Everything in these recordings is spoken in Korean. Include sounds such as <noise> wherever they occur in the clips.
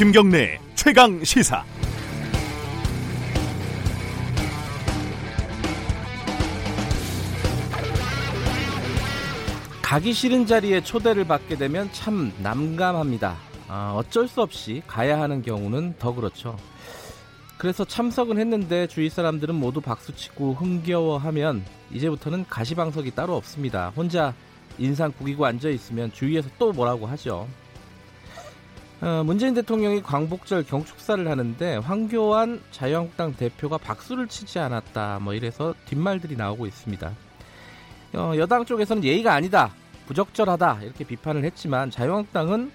김경래 최강 시사. 가기 싫은 자리에 초대를 받게 되면 참 난감합니다. 아, 어쩔 수 없이 가야 하는 경우는 더 그렇죠. 그래서 참석은 했는데 주위 사람들은 모두 박수치고 흥겨워하면 이제부터는 가시방석이 따로 없습니다. 혼자 인상 구기고 앉아 있으면 주위에서 또 뭐라고 하죠. 어, 문재인 대통령이 광복절 경축사를 하는데 황교안 자유한국당 대표가 박수를 치지 않았다. 뭐 이래서 뒷말들이 나오고 있습니다. 어, 여당 쪽에서는 예의가 아니다. 부적절하다. 이렇게 비판을 했지만 자유한국당은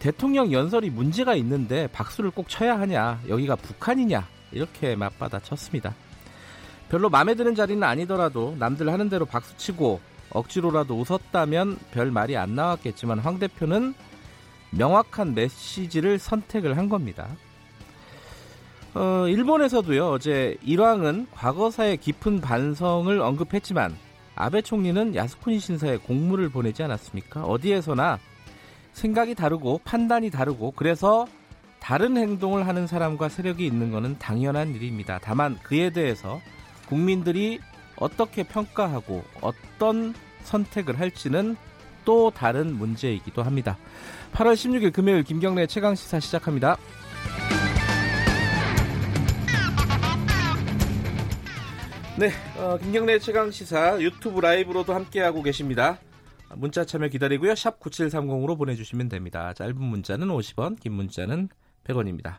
대통령 연설이 문제가 있는데 박수를 꼭 쳐야 하냐. 여기가 북한이냐. 이렇게 맞받아 쳤습니다. 별로 마음에 드는 자리는 아니더라도 남들 하는 대로 박수치고 억지로라도 웃었다면 별 말이 안 나왔겠지만 황 대표는 명확한 메시지를 선택을 한 겁니다. 어, 일본에서도요, 어제 일왕은 과거사의 깊은 반성을 언급했지만 아베 총리는 야스쿠니 신사에 공문을 보내지 않았습니까? 어디에서나 생각이 다르고 판단이 다르고 그래서 다른 행동을 하는 사람과 세력이 있는 것은 당연한 일입니다. 다만 그에 대해서 국민들이 어떻게 평가하고 어떤 선택을 할지는 또 다른 문제이기도 합니다. 8월 16일 금요일 김경래 최강 시사 시작합니다. 네, 어, 김경래 최강 시사 유튜브 라이브로도 함께하고 계십니다. 문자 참여 기다리고요. 샵 9730으로 보내주시면 됩니다. 짧은 문자는 50원, 긴 문자는 100원입니다.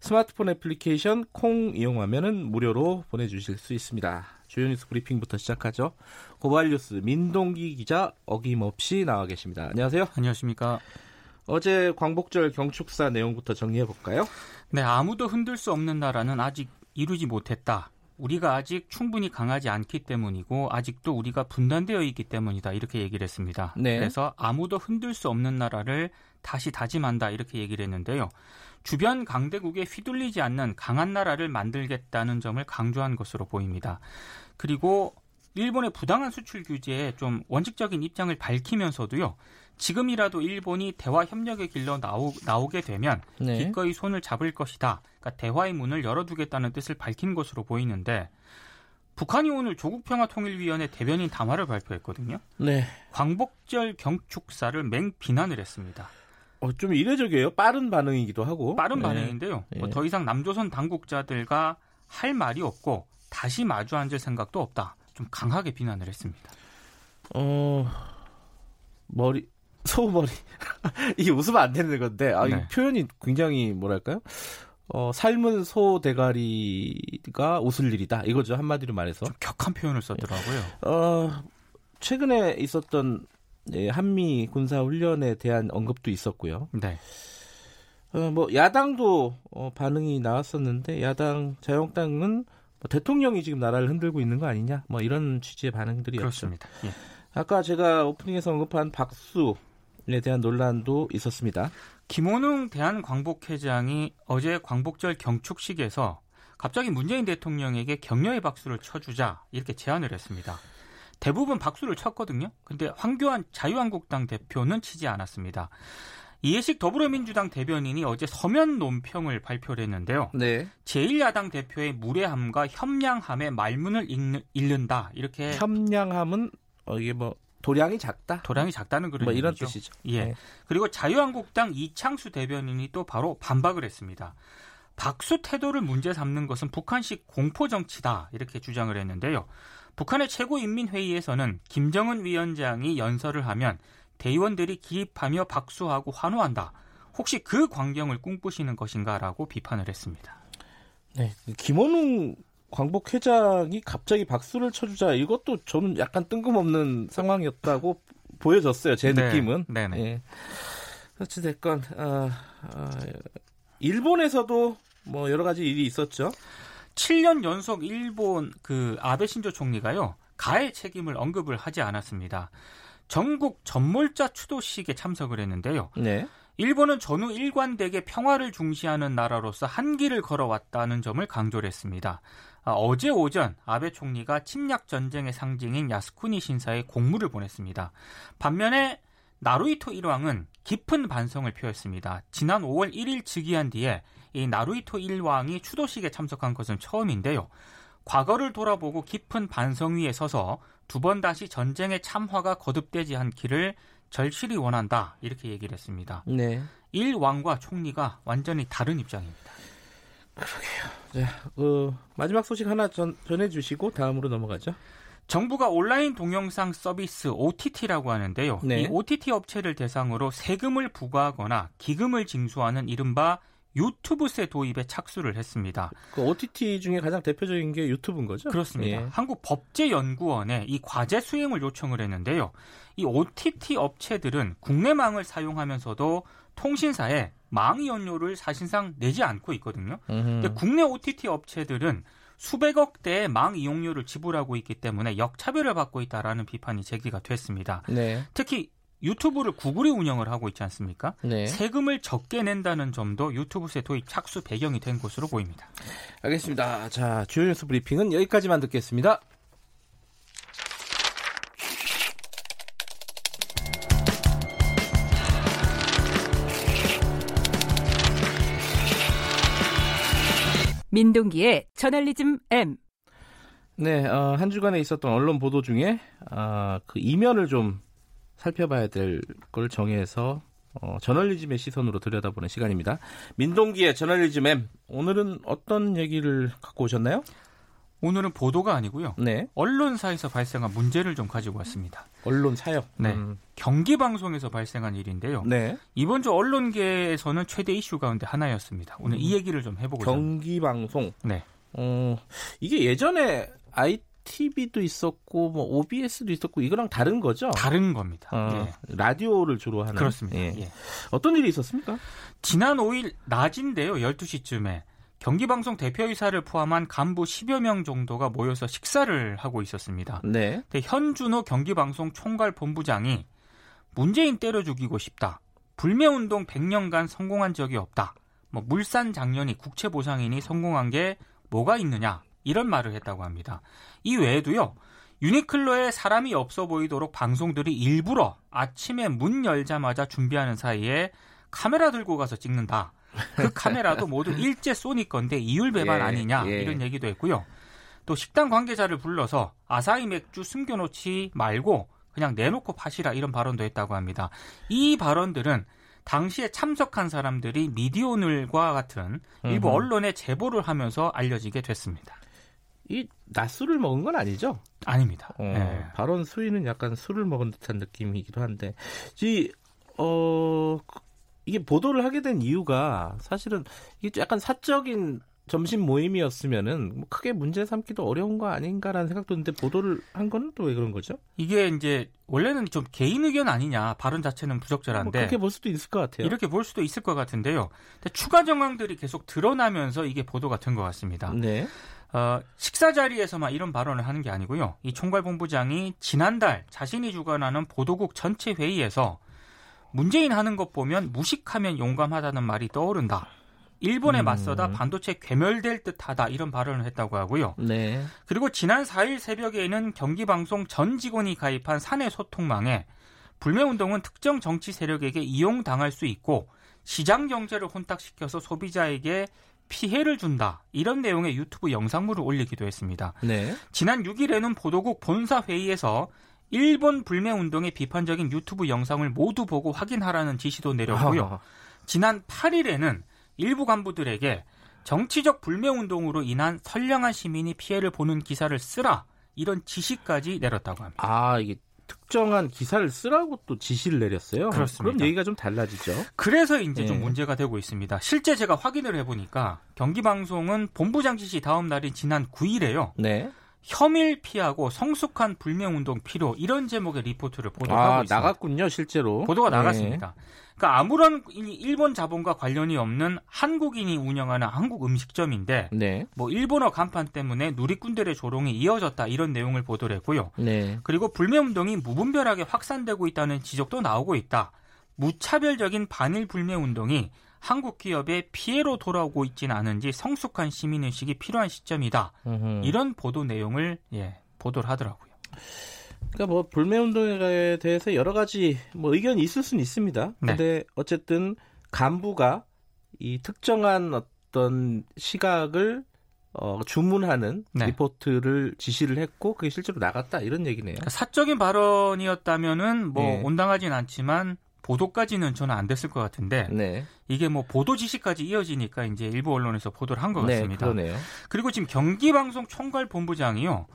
스마트폰 애플리케이션 콩 이용하면 무료로 보내주실 수 있습니다. 주요 뉴스 브리핑부터 시작하죠. 고발 뉴스 민동기 기자 어김없이 나와 계십니다. 안녕하세요. 안녕하십니까. 어제 광복절 경축사 내용부터 정리해 볼까요? 네, 아무도 흔들 수 없는 나라는 아직 이루지 못했다. 우리가 아직 충분히 강하지 않기 때문이고 아직도 우리가 분단되어 있기 때문이다 이렇게 얘기를 했습니다. 네. 그래서 아무도 흔들 수 없는 나라를 다시 다짐한다 이렇게 얘기를 했는데요. 주변 강대국에 휘둘리지 않는 강한 나라를 만들겠다는 점을 강조한 것으로 보입니다. 그리고 일본의 부당한 수출 규제에 좀 원칙적인 입장을 밝히면서도요. 지금이라도 일본이 대화 협력의 길로 나오, 나오게 되면 네. 기꺼이 손을 잡을 것이다. 그러니까 대화의 문을 열어두겠다는 뜻을 밝힌 것으로 보이는데 북한이 오늘 조국평화통일위원회 대변인 담화를 발표했거든요. 네. 광복절 경축사를 맹 비난을 했습니다. 어, 좀 이례적이에요. 빠른 반응이기도 하고. 빠른 네. 반응인데요. 네. 뭐더 이상 남조선 당국자들과 할 말이 없고 다시 마주 앉을 생각도 없다. 좀 강하게 비난을 했습니다. 어 머리 소머리 <laughs> 이게 웃으면 안 되는 건데 아, 네. 이 표현이 굉장히 뭐랄까요? 어, 삶은 소 대가리가 웃을 일이다 이거죠 한마디로 말해서 좀 격한 표현을 썼더라고요. 어, 최근에 있었던 예, 한미 군사 훈련에 대한 언급도 있었고요. 네. 어, 뭐 야당도 어, 반응이 나왔었는데 야당 자유한국당은 뭐 대통령이 지금 나라를 흔들고 있는 거 아니냐 뭐 이런 취지의 반응들이었죠. 그렇습니다. 예. 아까 제가 오프닝에서 언급한 박수에 대한 논란도 있었습니다. 김원웅 대한광복회장이 어제 광복절 경축식에서 갑자기 문재인 대통령에게 격려의 박수를 쳐주자 이렇게 제안을 했습니다. 대부분 박수를 쳤거든요. 근데 황교안 자유한국당 대표는 치지 않았습니다. 이해식 더불어민주당 대변인이 어제 서면 논평을 발표를 했는데요. 네. 제1야당 대표의 무례함과 협량함의 말문을 읽는, 다 이렇게 협량함은 어, 이게 뭐 도량이 작다. 도량이 작다는 그런 뭐 이런 뜻이죠. 예. 네. 그리고 자유한국당 이창수 대변인이 또 바로 반박을 했습니다. 박수 태도를 문제 삼는 것은 북한식 공포 정치다 이렇게 주장을 했는데요. 북한의 최고인민회의에서는 김정은 위원장이 연설을 하면 대의원들이 기입하며 박수하고 환호한다. 혹시 그 광경을 꿈꾸시는 것인가라고 비판을 했습니다. 네, 김원웅 광복 회장이 갑자기 박수를 쳐주자 이것도 저는 약간 뜬금없는 상황이었다고 보여졌어요. 제 네, 느낌은. 네네. 예. 어찌 됐건 어, 어, 일본에서도 뭐 여러 가지 일이 있었죠. 7년 연속 일본 그 아베 신조 총리가요 가해 책임을 언급을 하지 않았습니다. 전국 전몰자 추도식에 참석을 했는데요. 네. 일본은 전후 일관되게 평화를 중시하는 나라로서 한길을 걸어왔다는 점을 강조를 했습니다. 아, 어제 오전 아베 총리가 침략 전쟁의 상징인 야스쿠니 신사에 공물을 보냈습니다. 반면에 나루이토 일왕은 깊은 반성을 표했습니다. 지난 5월 1일 즉위한 뒤에 이 나루이토 일왕이 추도식에 참석한 것은 처음인데요. 과거를 돌아보고 깊은 반성 위에 서서 두 번 다시 전쟁의 참화가 거듭되지 않기를 절실히 원한다 이렇게 얘기를 했습니다. 네. 일왕과 총리가 완전히 다른 입장입니다. 그러게요. 네, 그 마지막 소식 하나 전, 전해주시고 다음으로 넘어가죠. 정부가 온라인 동영상 서비스 OTT라고 하는데요. 네. 이 OTT 업체를 대상으로 세금을 부과하거나 기금을 징수하는 이른바 유튜브세 도입에 착수를 했습니다. 그 OTT 중에 가장 대표적인 게 유튜브인 거죠? 그렇습니다. 예. 한국법제연구원에 이 과제 수행을 요청을 했는데요. 이 OTT 업체들은 국내망을 사용하면서도 통신사에 망 이용료를 사실상 내지 않고 있거든요. 근데 국내 OTT 업체들은 수백억 대의 망 이용료를 지불하고 있기 때문에 역차별을 받고 있다라는 비판이 제기가 됐습니다. 네. 특히 유튜브를 구글이 운영을 하고 있지 않습니까? 네. 세금을 적게 낸다는 점도 유튜브세 도입 착수 배경이 된 것으로 보입니다. 알겠습니다. 자, 주요 뉴스 브리핑은 여기까지만 듣겠습니다. 민동기의 저널리즘 M. 네, 어, 한 주간에 있었던 언론 보도 중에 어, 그 이면을 좀 살펴봐야 될 걸 정해서 어, 저널리즘의 시선으로 들여다보는 시간입니다. 민동기의 저널리즘 M. 오늘은 어떤 얘기를 갖고 오셨나요? 오늘은 보도가 아니고요. 네. 언론사에서 발생한 문제를 좀 가지고 왔습니다. 언론사요? 네. 음. 경기 방송에서 발생한 일인데요. 네. 이번 주 언론계에서는 최대 이슈 가운데 하나였습니다. 오늘 음. 이 얘기를 좀 해보고 경기 방송. 네. 어, 이게 예전에 아이 TV도 있었고 뭐 OBS도 있었고 이거랑 다른 거죠? 다른 겁니다. 어, 예. 라디오를 주로 하는 그렇습니다. 예. 예. 어떤 일이 있었습니까? 지난 5일 낮인데요. 12시쯤에 경기방송 대표이사를 포함한 간부 10여 명 정도가 모여서 식사를 하고 있었습니다. 네. 현준호 경기방송 총괄 본부장이 문재인 때려 죽이고 싶다. 불매운동 100년간 성공한 적이 없다. 뭐 물산 장년이 국채 보상인이 성공한 게 뭐가 있느냐 이런 말을 했다고 합니다. 이 외에도요. 유니클로에 사람이 없어 보이도록 방송들이 일부러 아침에 문 열자마자 준비하는 사이에 카메라 들고 가서 찍는다. 그 카메라도 모두 일제 소니 건데 이율 배반 예, 아니냐 예. 이런 얘기도 했고요. 또 식당 관계자를 불러서 아사히 맥주 숨겨놓지 말고 그냥 내놓고 파시라 이런 발언도 했다고 합니다. 이 발언들은 당시에 참석한 사람들이 미디어오늘과 같은 일부 언론에 제보를 하면서 알려지게 됐습니다. 이 낮술을 먹은 건 아니죠? 아닙니다. 어, 네. 발언 수위는 약간 술을 먹은 듯한 느낌이기도 한데, 이, 어, 이게 보도를 하게 된 이유가 사실은 이게 약간 사적인 점심 모임이었으면은 뭐 크게 문제 삼기도 어려운 거 아닌가라는 생각도 드는데 보도를 한 거는 또 왜 그런 거죠? 이게 이제 원래는 좀 개인 의견 아니냐 발언 자체는 부적절한데 뭐 그렇게 볼 수도 있을 것 같아요. 이렇게 볼 수도 있을 것 같은데요. 추가 정황들이 계속 드러나면서 이게 보도가 된 것 같습니다. 네. 어, 식사 자리에서만 이런 발언을 하는 게 아니고요. 이 총괄본부장이 지난달 자신이 주관하는 보도국 전체 회의에서 문재인 하는 것 보면 무식하면 용감하다는 말이 떠오른다. 일본에 음. 맞서다 반도체 괴멸될 듯하다 이런 발언을 했다고 하고요. 네. 그리고 지난 4일 새벽에는 경기방송 전 직원이 가입한 사내 소통망에 불매운동은 특정 정치 세력에게 이용당할 수 있고 시장 경제를 혼탁시켜서 소비자에게 피해를 준다. 이런 내용의 유튜브 영상물을 올리기도 했습니다. 네. 지난 6일에는 보도국 본사 회의에서 일본 불매 운동의 비판적인 유튜브 영상을 모두 보고 확인하라는 지시도 내렸고요. 아. <laughs> 지난 8일에는 일부 간부들에게 정치적 불매 운동으로 인한 선량한 시민이 피해를 보는 기사를 쓰라 이런 지시까지 내렸다고 합니다. 아 이게 특정한 기사를 쓰라고 또 지시를 내렸어요. 그렇습니다. 그럼 얘기가 좀 달라지죠. 그래서 이제 네. 좀 문제가 되고 있습니다. 실제 제가 확인을 해보니까 경기방송은 본부장 지시 다음 날인 지난 9일에요. 네. 혐일 피하고 성숙한 불매운동 필요 이런 제목의 리포트를 보도하고 아, 있습니다. 나갔군요, 실제로. 보도가 네. 나갔습니다. 그러니까 아무런 일본 자본과 관련이 없는 한국인이 운영하는 한국 음식점인데 네. 뭐 일본어 간판 때문에 누리꾼들의 조롱이 이어졌다 이런 내용을 보도를 했고요. 네. 그리고 불매 운동이 무분별하게 확산되고 있다는 지적도 나오고 있다. 무차별적인 반일 불매 운동이 한국 기업의 피해로 돌아오고 있지는 않은지 성숙한 시민의식이 필요한 시점이다. 으흠. 이런 보도 내용을 예, 보도를 하더라고요. 그러니까 뭐 불매 운동에 대해서 여러 가지 뭐 의견이 있을 수는 있습니다. 네. 근데 네. 어쨌든 간부가 이 특정한 어떤 시각을 어, 주문하는 네. 리포트를 지시를 했고 그게 실제로 나갔다 이런 얘기네요. 그러니까 사적인 발언이었다면은 뭐 네. 온당하진 않지만 보도까지는 저는 안 됐을 것 같은데 네. 이게 뭐 보도 지시까지 이어지니까 이제 일부 언론에서 보도를 한것 네, 같습니다. 그러네요. 그리고 지금 경기방송 총괄 본부장이요.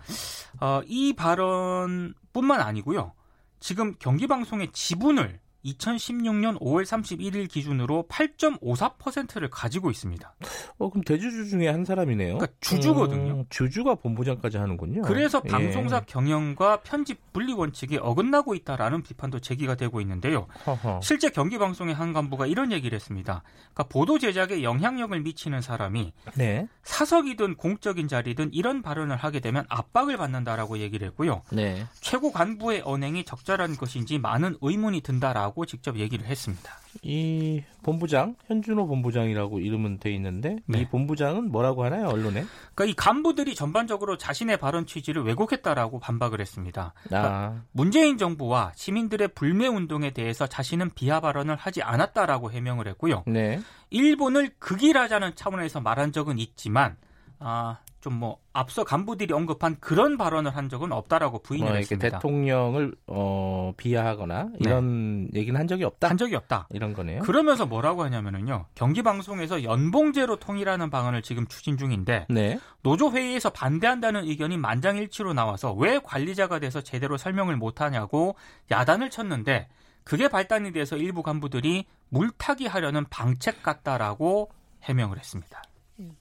어, 이 발언뿐만 아니고요. 지금 경기방송의 지분을 2016년 5월 31일 기준으로 8.54%를 가지고 있습니다. 어, 그럼 대주주 중에 한 사람이네요. 그러니까 주주거든요. 음, 주주가 본부장까지 하는군요. 그래서 예. 방송사 경영과 편집 분리 원칙이 어긋나고 있다라는 비판도 제기가 되고 있는데요. 허허. 실제 경기 방송의 한 간부가 이런 얘기를 했습니다. 그러니까 보도 제작에 영향력을 미치는 사람이 네. 사석이든 공적인 자리든 이런 발언을 하게 되면 압박을 받는다라고 얘기를 했고요. 네. 최고 간부의 언행이 적절한 것인지 많은 의문이 든다라고 라고 직접 얘기를 했습니다. 이 본부장 현준호 본부장이라고 이름은 돼 있는데 네. 이 본부장은 뭐라고 하나요 언론에? 그러니까 이 간부들이 전반적으로 자신의 발언 취지를 왜곡했다라고 반박을 했습니다. 그러니까 아. 문재인 정부와 시민들의 불매 운동에 대해서 자신은 비하 발언을 하지 않았다라고 해명을 했고요. 네. 일본을 극일하자는 차원에서 말한 적은 있지만 아, 좀 뭐 앞서 간부들이 언급한 그런 발언을 한 적은 없다라고 부인을 뭐 했습니다. 대통령을 어, 비하하거나 네. 이런 네. 얘기는 한 적이 없다. 한 적이 없다. 이런 거네요. 그러면서 뭐라고 하냐면은요. 경기 방송에서 연봉제로 통일하는 방안을 지금 추진 중인데 네. 노조 회의에서 반대한다는 의견이 만장일치로 나와서 왜 관리자가 돼서 제대로 설명을 못 하냐고 야단을 쳤는데 그게 발단이 돼서 일부 간부들이 물타기 하려는 방책 같다라고 해명을 했습니다.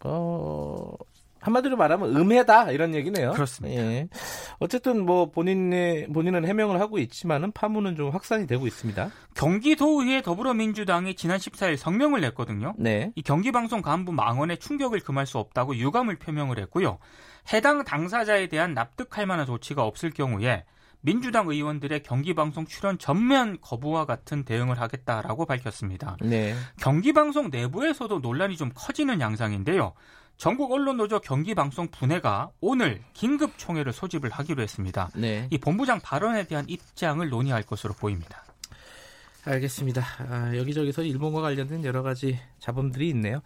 어, 한마디로 말하면 음해다 이런 얘기네요. 그렇습니다. 예. 어쨌든 뭐 본인의 본인은 해명을 하고 있지만은 파문은 좀 확산이 되고 있습니다. 경기도의회 더불어민주당이 지난 14일 성명을 냈거든요. 네. 이 경기방송 간부 망언에 충격을 금할 수 없다고 유감을 표명을 했고요. 해당 당사자에 대한 납득할 만한 조치가 없을 경우에 민주당 의원들의 경기방송 출연 전면 거부와 같은 대응을 하겠다라고 밝혔습니다. 네. 경기방송 내부에서도 논란이 좀 커지는 양상인데요. 전국 언론노조 경기방송 분해가 오늘 긴급 총회를 소집을 하기로 했습니다. 네. 이 본부장 발언에 대한 입장을 논의할 것으로 보입니다. 알겠습니다. 아, 여기저기서 일본과 관련된 여러 가지 잡음들이 있네요.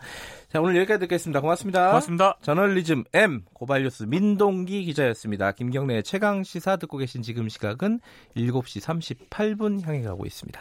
자, 오늘 여기까지 듣겠습니다. 고맙습니다. 고맙습니다. 저널리즘 M 고발뉴스 민동기 기자였습니다. 김경래의 최강 시사 듣고 계신 지금 시각은 7시 38분 향해 가고 있습니다.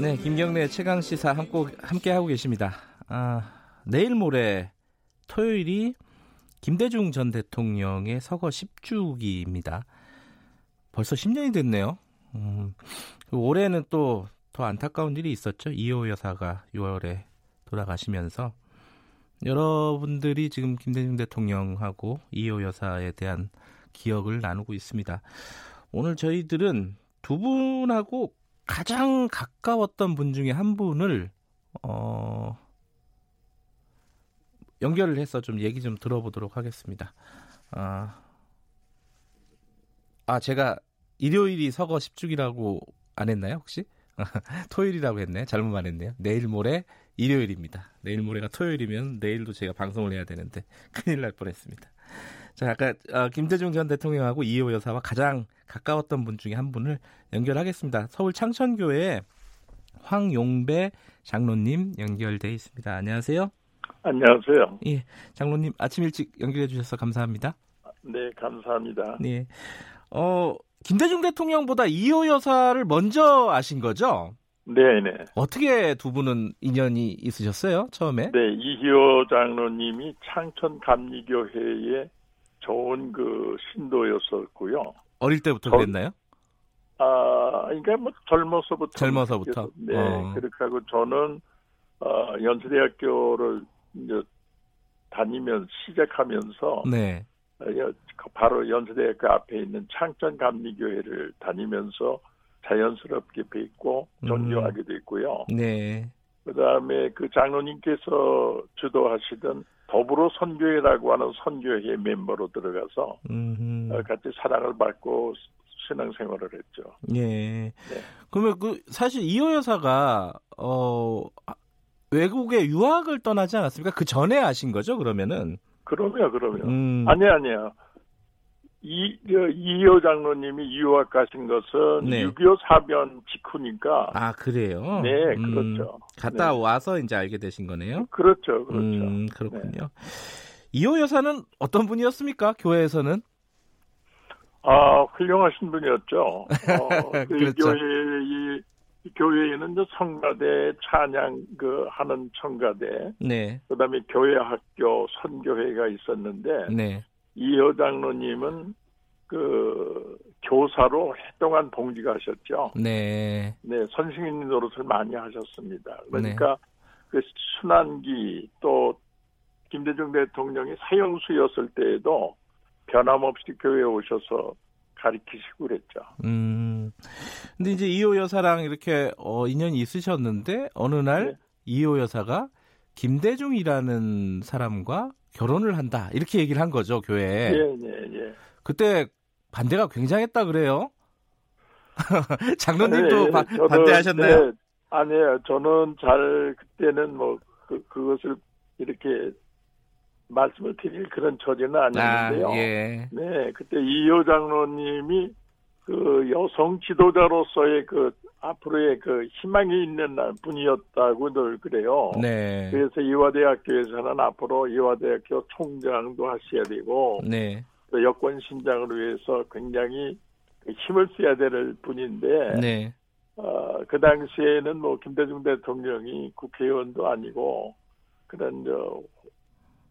네, 김경래 최강 시사 함께 하고 계십니다. 아, 내일 모레 토요일이 김대중 전 대통령의 서거 10주기입니다. 벌써 10년이 됐네요. 음, 올해는 또 더 안타까운 일이 있었죠. 이호 여사가 6월에 돌아가시면서 여러분들이 지금 김대중 대통령하고 이호 여사에 대한 기억을 나누고 있습니다. 오늘 저희들은 두 분하고 가장 가까웠던 분 중에 한 분을 어 연결을 해서 좀 얘기 좀 들어보도록 하겠습니다. 아, 아 제가 일요일이 서거 10주기라고 안 했나요 혹시? <laughs> 토요일이라고 했네. 잘못 말했네요. 내일 모레 일요일입니다. 내일 모레가 토요일이면 내일도 제가 방송을 해야 되는데 큰일 날 뻔했습니다. 자, 아까 어, 김대중 전 대통령하고 이호 여사와 가장 가까웠던 분 중에 한 분을 연결하겠습니다. 서울 창천교회 황용배 장로님 연결돼 있습니다. 안녕하세요. 안녕하세요. 예, 장로님 아침 일찍 연결해 주셔서 감사합니다. 네, 감사합니다. 네, 어 김대중 대통령보다 이호 여사를 먼저 아신 거죠? 네, 네. 어떻게 두 분은 인연이 있으셨어요? 처음에? 네, 이희호 장로님이 창천 감리교회에 좋은 그 신도였었고요. 어릴 때부터 그랬나요? 아, 그러니까 뭐 젊어서부터. 젊어서부터. 네, 어. 그렇게 하고 저는 어, 연세대학교를 이제 다니면 시작하면서 네. 어, 바로 연세대학교 앞에 있는 창천 감리교회를 다니면서 자연스럽게 뵙고 음. 존경하게 됐고요. 네. 그다음에 그 장로님께서 주도하시던 더불어 선교회라고 하는 선교회 멤버로 들어가서 음흠. 같이 사랑을 받고 신앙생활을 했죠. 예. 네. 그러면 그 사실 이호 여사가 어 외국에 유학을 떠나지 않았습니까? 그 전에 아신 거죠? 그러면은? 그럼요, 그럼요. 음. 아니 아니요. 이, 이호 장로님이 유학 가신 것은 네. 6.25 사변 직후니까. 아, 그래요? 네, 음, 그렇죠. 갔다 네. 와서 이제 알게 되신 거네요? 그렇죠, 그렇죠. 음, 그렇군요. 네. 이호 여사는 어떤 분이었습니까? 교회에서는? 아, 훌륭하신 분이었죠. 어, <laughs> 그 그렇죠. 교회, 이 교회에는 성가대 찬양 그 하는 청가대, 네. 그 다음에 교회 학교 선교회가 있었는데, 네. 이여 장로님은 그 교사로 동안 봉직하셨죠. 네. 네, 선생님 노릇을 많이 하셨습니다. 그러니까 네. 그 순환기 또 김대중 대통령이 사형수였을 때에도 변함없이 교회에 오셔서 가르치시고 그랬죠. 음. 근데 이제 이호 여사랑 이렇게 어, 인연이 있으셨는데 어느 날 네. 이호 여사가 김대중이라는 사람과 결혼을 한다 이렇게 얘기를 한 거죠 교회에. 예, 예, 예. 그때 반대가 굉장했다 그래요. <laughs> 장로님도 네, 바, 반대하셨나요? 네, 아니에요. 저는 잘 그때는 뭐 그, 그것을 이렇게 말씀을 드릴 그런 처지는 아니었는데요. 아, 예. 네, 그때 이호 장로님이 그 여성 지도자로서의 그 앞으로의 그 희망이 있는 분이었다고 늘 그래요. 네. 그래서 이화대학교에서는 앞으로 이화대학교 총장도 하셔야 되고, 네. 또 여권 신장을 위해서 굉장히 그 힘을 써야 될 분인데, 네. 어, 그 당시에는 뭐 김대중 대통령이 국회의원도 아니고 그런 저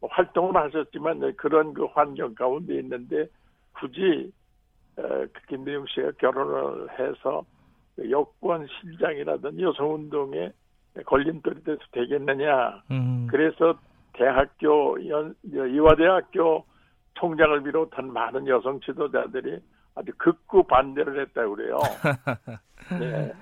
활동을 하셨지만 그런 그 환경 가운데 있는데 굳이 그 김대중 씨가 결혼을 해서 그 여권 실장이라든지 여성운동에 걸림돌이 돼서 되겠느냐. 음. 그래서 대학교 연, 이화대학교 총장을 비롯한 많은 여성 지도자들이 아주 극구 반대를 했다고 그래요. <laughs> 네.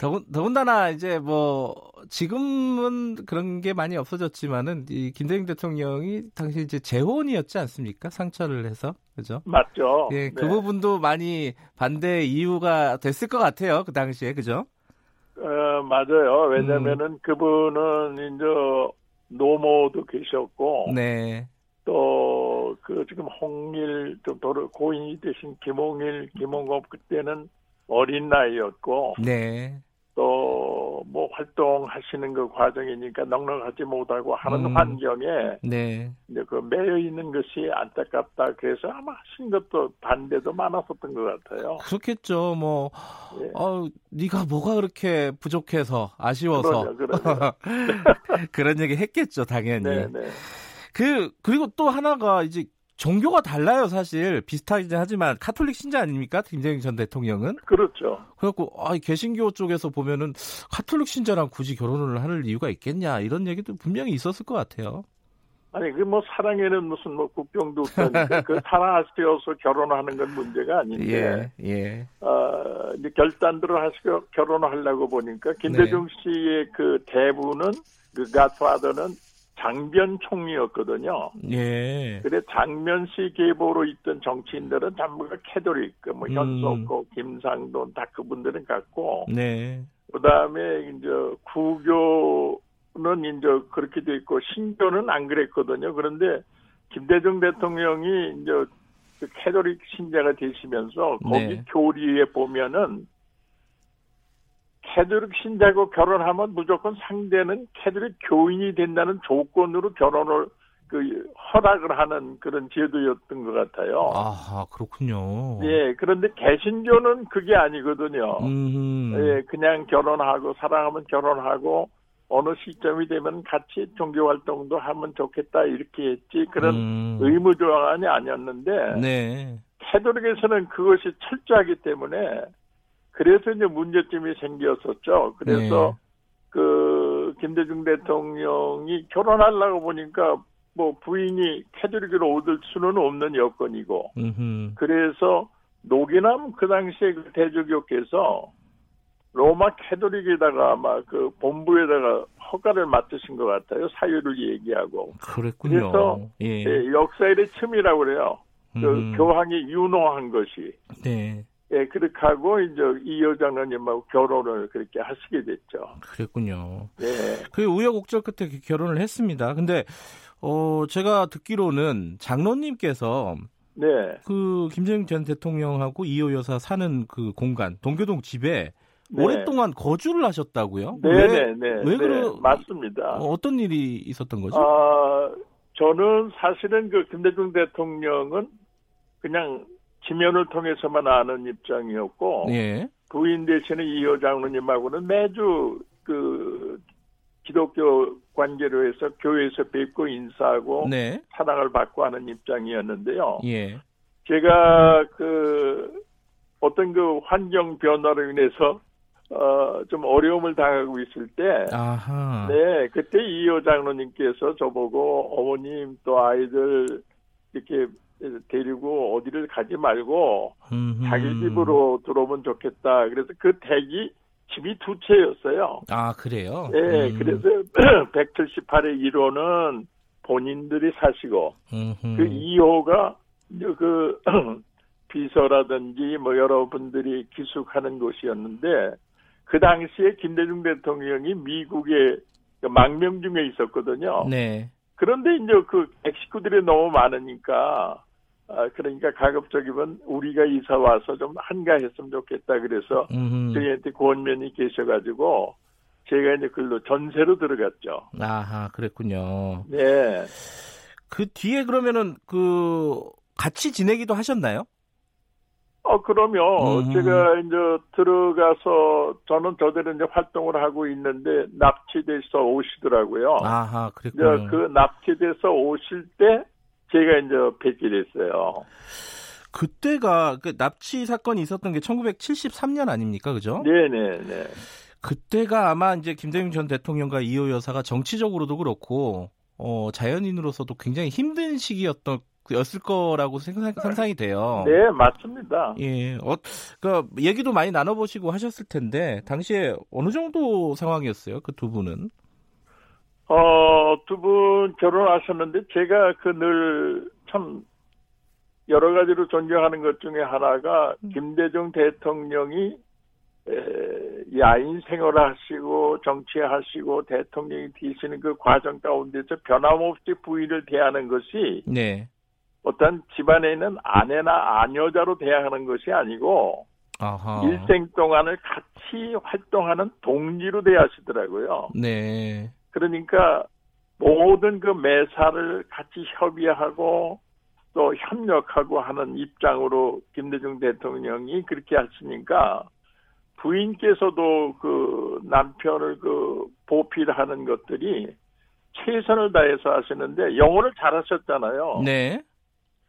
더군, 더군다나 이제 뭐 지금은 그런 게 많이 없어졌지만은 이 김대중 대통령이 당시 이제 재혼이었지 않습니까? 상처를 해서 그죠? 맞죠. 예, 그 네. 부분도 많이 반대 이유가 됐을 것 같아요. 그 당시에 그죠? 어 맞아요. 왜냐면은 음. 그분은 이제 노모도 계셨고, 네. 또 그 지금 홍일 좀 도로 고인이 되신 김홍일, 김홍업 그때는 어린 나이였고, 네. 또 뭐 활동하시는 그 과정이니까 넉넉하지 못하고 하는 음, 환경에 네. 이제 그 매여 있는 것이 안타깝다. 그래서 아마 하신 것도 반대도 많았었던 것 같아요. 그렇겠죠. 뭐 예. 어, 네가 뭐가 그렇게 부족해서 아쉬워서 그러죠, 그러죠. <laughs> 그런 얘기 했겠죠, 당연히. 네, 네. 그 그리고 또 하나가 이제 종교가 달라요, 사실. 비슷하긴 하지만 카톨릭 신자 아닙니까? 김대중 전 대통령은? 그렇죠. 그래갖고 아, 개신교 쪽에서 보면은 카톨릭 신자랑 굳이 결혼을 할 이유가 있겠냐 이런 얘기도 분명히 있었을 것 같아요. 아니 그 뭐 사랑에는 무슨 뭐 국경도 없다니까 그 사랑하시어서 결혼하는 건 문제가 아닌데 예, 예. 어, 이제 결단들을 하시고 결혼을 하려고 보니까 김대중 네. 씨의 그 대부는 그 godfather는 장면 총리였거든요. 예. 그래 장면시 계보로 있던 정치인들은 전부가 가톨릭, 뭐 음. 현석호, 김상돈 다 그분들은 같고. 네. 그다음에 이제 구교는 이제 그렇게 돼 있고 신교는 안 그랬거든요. 그런데 김대중 대통령이 이제 그 가톨릭 신자가 되시면서 거기 네. 교리에 보면은 가톨릭 신자고 결혼하면 무조건 상대는 가톨릭 교인이 된다는 조건으로 결혼을 그 허락을 하는 그런 제도였던 것 같아요. 아 그렇군요. 예, 그런데 개신교는 그게 아니거든요. 음. 예, 그냥 결혼하고 사랑하면 결혼하고 어느 시점이 되면 같이 종교 활동도 하면 좋겠다 이렇게 했지 그런 음. 의무 조항이 아니었는데 네. 가톨릭에서는 그것이 철저하기 때문에 그래서 이제 문제점이 생겼었죠. 그래서 네. 그 김대중 대통령이 결혼하려고 보니까 뭐 부인이 캐톨릭으로 얻을 수는 없는 여건이고 음흠. 그래서 노기남 그 당시에 그 대주교께서 로마 캐톨릭에다가 아마 그 본부에다가 허가를 맡으신 것 같아요. 사유를 얘기하고. 그랬군요. 그래서 예. 예, 역사일의 첨이라고 그래요. 그 음. 교황이 윤호한 것이. 네. 예, 그렇게 하고 이제 이 여 장로님하고 결혼을 그렇게 하시게 됐죠. 그랬군요. 예. 그 우여곡절 끝에 결혼을 했습니다. 근데 어 제가 듣기로는 장로님께서 네. 그 김정일 전 대통령하고 이호 여사 사는 그 공간 동교동 집에 네. 오랫동안 거주를 하셨다고요? 네, 네, 네. 왜 네, 그러 맞습니다. 어, 어떤 일이 있었던 거죠? 아, 저는 사실은 그 김대중 대통령은 그냥 지면을 통해서만 아는 입장이었고 예. 부인 대신에 이호 장로님하고는 매주 그 기독교 관계로 해서 교회에서 뵙고 인사하고 네. 사랑을 받고 하는 입장이었는데요. 예. 제가 그 어떤 그 환경 변화로 인해서 어, 좀 어려움을 당하고 있을 때, 아하. 네, 그때 이호 장로님께서 저보고 어머님 또 아이들 이렇게 데리고 어디를 가지 말고 음흠. 자기 집으로 들어오면 좋겠다. 그래서 그 댁이 집이 두 채였어요. 아, 그래요? 네, 음. 그래서 <clears throat> 178의 1호는 본인들이 사시고, 음흠. 그 2호가 그 <clears throat> 비서라든지 뭐 여러분들이 기숙하는 곳이었는데, 그 당시에 김대중 대통령이 미국에 그 망명 중에 있었거든요. 네. 그런데 이제 그 멕시코들이 너무 많으니까 아, 그러니까 가급적이면 우리가 이사 와서 좀 한가했으면 좋겠다 그래서 음흠. 저희한테 고원면이 계셔가지고 제가 이제 글로 전세로 들어갔죠. 아하 그랬군요. 네. 그 뒤에 그러면은 그 같이 지내기도 하셨나요? 어, 그러면 음. 제가 이제 들어가서 저는 저대로 이제 활동을 하고 있는데 납치돼서 오시더라고요. 아하, 그랬군요. 그 납치돼서 오실 때 제가 이제 뵙게 됐어요. 그때가 그 납치 사건이 있었던 게 1973년 아닙니까? 그죠? 네네 네. 그때가 아마 이제 김대중 전 대통령과 이호 여사가 정치적으로도 그렇고 어, 자연인으로서도 굉장히 힘든 시기였던 였을 거라고 생각, 상상이 돼요. 네, 맞습니다. 예, 어, 그 얘기도 많이 나눠보시고 하셨을 텐데 당시에 어느 정도 상황이었어요? 그 두 분은? 어, 두 분 결혼하셨는데 제가 그 늘 참 여러 가지로 존경하는 것 중에 하나가 음. 김대중 대통령이 에, 야인 생활을 하시고 정치하시고 대통령이 되시는 그 과정 가운데서 변함없이 부인을 대하는 것이 네. 어떤 집안에 있는 아내나 아녀자로 대하는 것이 아니고 아하. 일생 동안을 같이 활동하는 동지로 대하시더라고요. 네. 그러니까 모든 그 매사를 같이 협의하고 또 협력하고 하는 입장으로 김대중 대통령이 그렇게 하시니까 부인께서도 그 남편을 그 보필하는 것들이 최선을 다해서 하시는데 영어를 잘하셨잖아요. 네.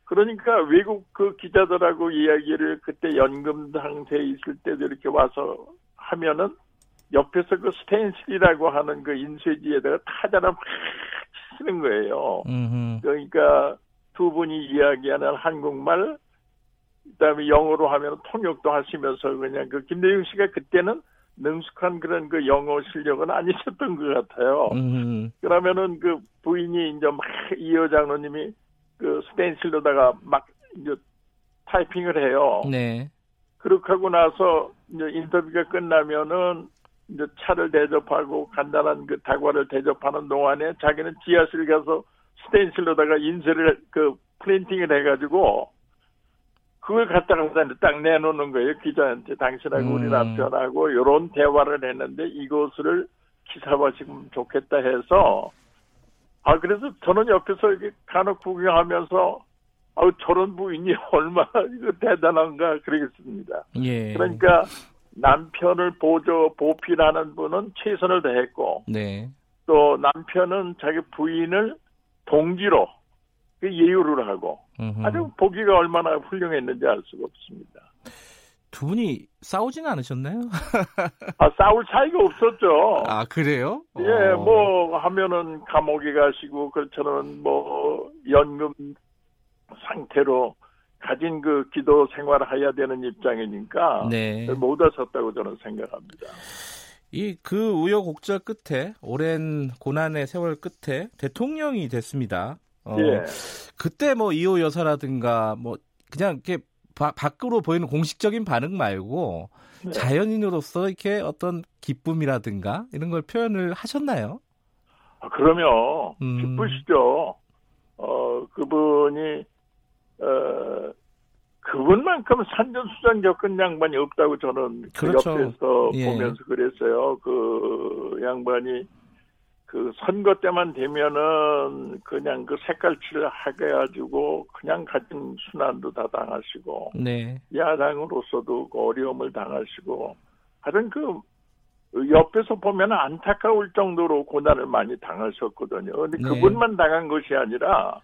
그러니까 외국 그 기자들하고 이야기를 그때 연금 상태에 있을 때도 이렇게 와서 하면은 옆에서 그 스텐실이라고 하는 그 인쇄지에다가 타자를 막 치는 거예요. 음흠. 그러니까 두 분이 이야기하는 한국말, 그다음에 영어로 하면 통역도 하시면서 그냥 그 김대중 씨가 그때는 능숙한 그런 그 영어 실력은 아니셨던 것 같아요. 음흠. 그러면은 그 부인이 이제 막이 여장로님이 그 스텐실로다가 막 이제 타이핑을 해요. 네. 그렇게 하고 나서 이제 인터뷰가 끝나면은 이제 차를 대접하고 간단한 그 다과를 대접하는 동안에 자기는 지하실 가서 스텐실로다가 인쇄를 그 프린팅을 해가지고 그걸 갖다가 딱 내놓는 거예요 기자한테 당신하고 음. 우리 남편하고 이런 대화를 했는데 이것을 기사화시키면 좋겠다 해서 아, 그래서 저는 옆에서 이렇게 간혹 구경하면서, 아 저런 부인이 <laughs> 얼마나 이거 대단한가 그러겠습니다. 예. 그러니까 남편을 보조, 보필하는 분은 최선을 다했고, 네. 또 남편은 자기 부인을 동지로 그 예우를 하고, 음흠. 아주 보기가 얼마나 훌륭했는지 알 수가 없습니다. 두 분이 싸우지는 않으셨나요? <laughs> 아, 싸울 차이가 없었죠. 아, 그래요? 예, 어. 뭐, 하면은 감옥에 가시고, 그렇잖아요. 뭐, 연금 상태로 가진 그 기도 생활을 해야 되는 입장이니까. 네. 못 하셨다고 저는 생각합니다. 이 그 우여곡절 끝에 오랜 고난의 세월 끝에 대통령이 됐습니다. 어, 예. 그때 뭐 이호 여사라든가 뭐 그냥 이렇게 바, 밖으로 보이는 공식적인 반응 말고 네. 자연인으로서 이렇게 어떤 기쁨이라든가 이런 걸 표현을 하셨나요? 아, 그러면 음. 기쁘시죠. 어 그분이 어 그분만큼 산전수전 겪은 양반이 없다고 저는 그 그렇죠. 옆에서 예. 보면서 그랬어요. 그 양반이 그 선거 때만 되면은 그냥 그 색깔칠을 하게 해가지고 그냥 가진 순환도 다 당하시고 네. 야당으로서도 그 어려움을 당하시고 하여튼 그 옆에서 보면 안타까울 정도로 고난을 많이 당하셨거든요. 근데 네. 그분만 당한 것이 아니라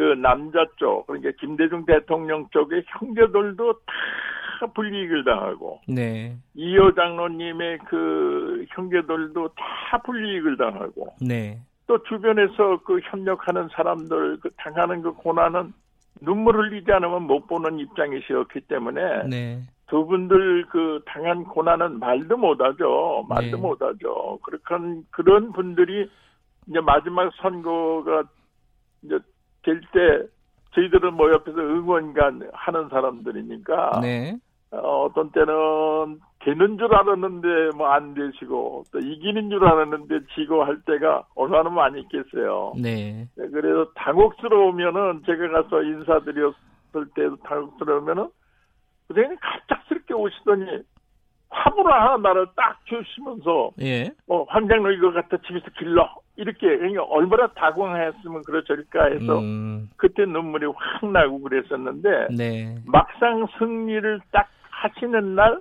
그 남자 쪽 그러니까 김대중 대통령 쪽의 형제들도 다 불이익을 당하고 네. 이호 장로님의 그 형제들도 다 불이익을 당하고 네. 또 주변에서 그 협력하는 사람들 그 당하는 그 고난은 눈물 흘리지 않으면 못 보는 입장이셨기 때문에 네. 두 분들 그 당한 고난은 말도 못하죠. 말도 네. 못하죠. 그렇게 그런 분들이 이제 마지막 선거가 이제 될 때 저희들은 뭐 옆에서 응원간 하는 사람들이니까 네. 어, 어떤 때는 되는 줄 알았는데 뭐 안 되시고 또 이기는 줄 알았는데 지고 할 때가 얼마나 많이 있겠어요. 네. 네. 그래서 당혹스러우면은 제가 가서 인사드렸을 때도 당혹스러우면은 그냥 갑작스럽게 오시더니 화불을 하나 나를 딱 주시면서 예. 어, 황장로 이거 갖다 집에서 길러 이렇게 그러니까 얼마나 당황했으면 그러저릴까 해서 음. 그때 눈물이 확 나고 그랬었는데 네. 막상 승리를 딱 하시는 날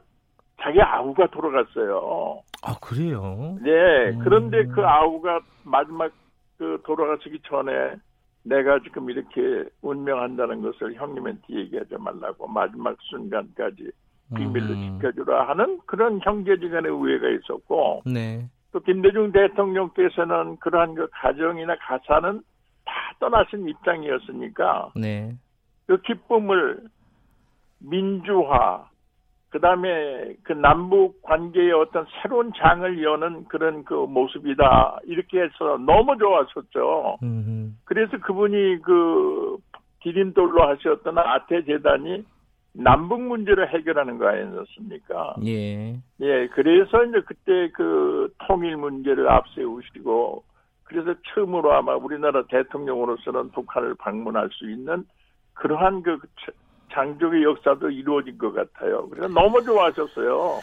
자기 아우가 돌아갔어요. 아 그래요? 네. 음. 그런데 그 아우가 마지막 그 돌아가시기 전에 내가 지금 이렇게 운명한다는 것을 형님한테 얘기하지 말라고 마지막 순간까지 비밀로 음. 지켜주라 하는 그런 형제지간의 우애가 있었고 네. 또 김대중 대통령께서는 그러한 그 가정이나 가사는 다 떠나신 입장이었으니까 네. 그 기쁨을 민주화 그 다음에 그 남북 관계의 어떤 새로운 장을 여는 그런 그 모습이다. 이렇게 해서 너무 좋았었죠. 음흠. 그래서 그분이 그 디딤돌로 하셨던 아태 재단이 남북 문제를 해결하는 거 아니었습니까? 예. 예, 그래서 이제 그때 그 통일 문제를 앞세우시고 그래서 처음으로 아마 우리나라 대통령으로서는 북한을 방문할 수 있는 그러한 그 장족의 역사도 이루어진 것 같아요. 그래서 너무 좋아하셨어요.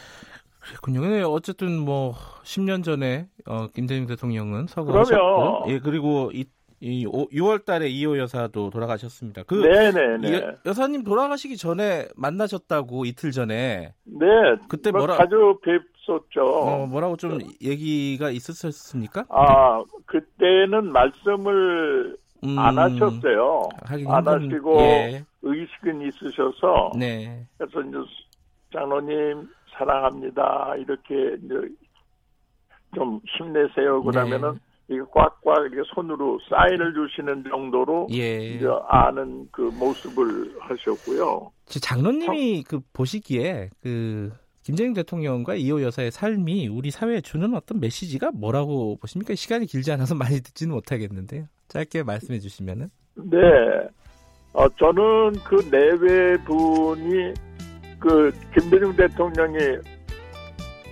그렇군요. 어쨌든 뭐 10년 전에 어, 김대중 대통령은 서거하셨고, 예 그리고 이, 이 6월 달에 이호 여사도 돌아가셨습니다. 그 네네네. 여, 사님 돌아가시기 전에 만나셨다고 이틀 전에. 네. 그때 뭐 뭐라 자주 뵙었죠. 어, 뭐라고 좀 얘기가 있었습니까? 아 그때는 말씀을 음, 안 하셨어요. 안 하시고 예. 의식은 있으셔서 네. 그래서 이제 장로님 사랑합니다 이렇게 이제 좀 힘내세요 그러면은 네. 이거 꽉꽉 이렇게 손으로 사인을 주시는 정도로 예. 이제 아는 그 모습을 하셨고요. 장로님이 그 보시기에 그 김정인 대통령과 이호 여사의 삶이 우리 사회에 주는 어떤 메시지가 뭐라고 보십니까? 시간이 길지 않아서 많이 듣지는 못하겠는데요. 짧게 말씀해 주시면은. 네. 어, 저는 그 내외 분이 그 김대중 대통령이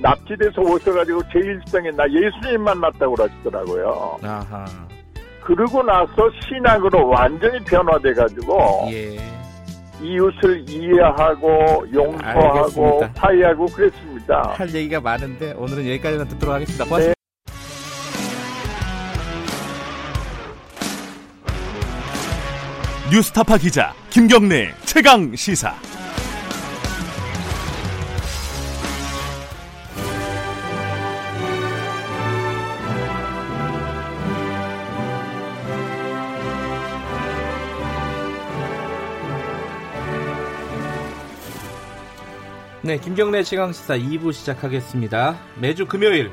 납치돼서 오셔가지고 제1성에 나 예수님 만났다고 그러시더라고요. 아하. 그러고 나서 신앙으로 완전히 변화돼가지고 예. 이웃을 이해하고 용서하고 알겠습니다. 화해하고 그랬습니다. 할 얘기가 많은데 오늘은 여기까지만 듣도록 하겠습니다. 고맙습니다. 네. 뉴스타파 기자 김경래 최강 시사. 네, 김경래 최강시사 2부 시작하겠습니다. 매주 금요일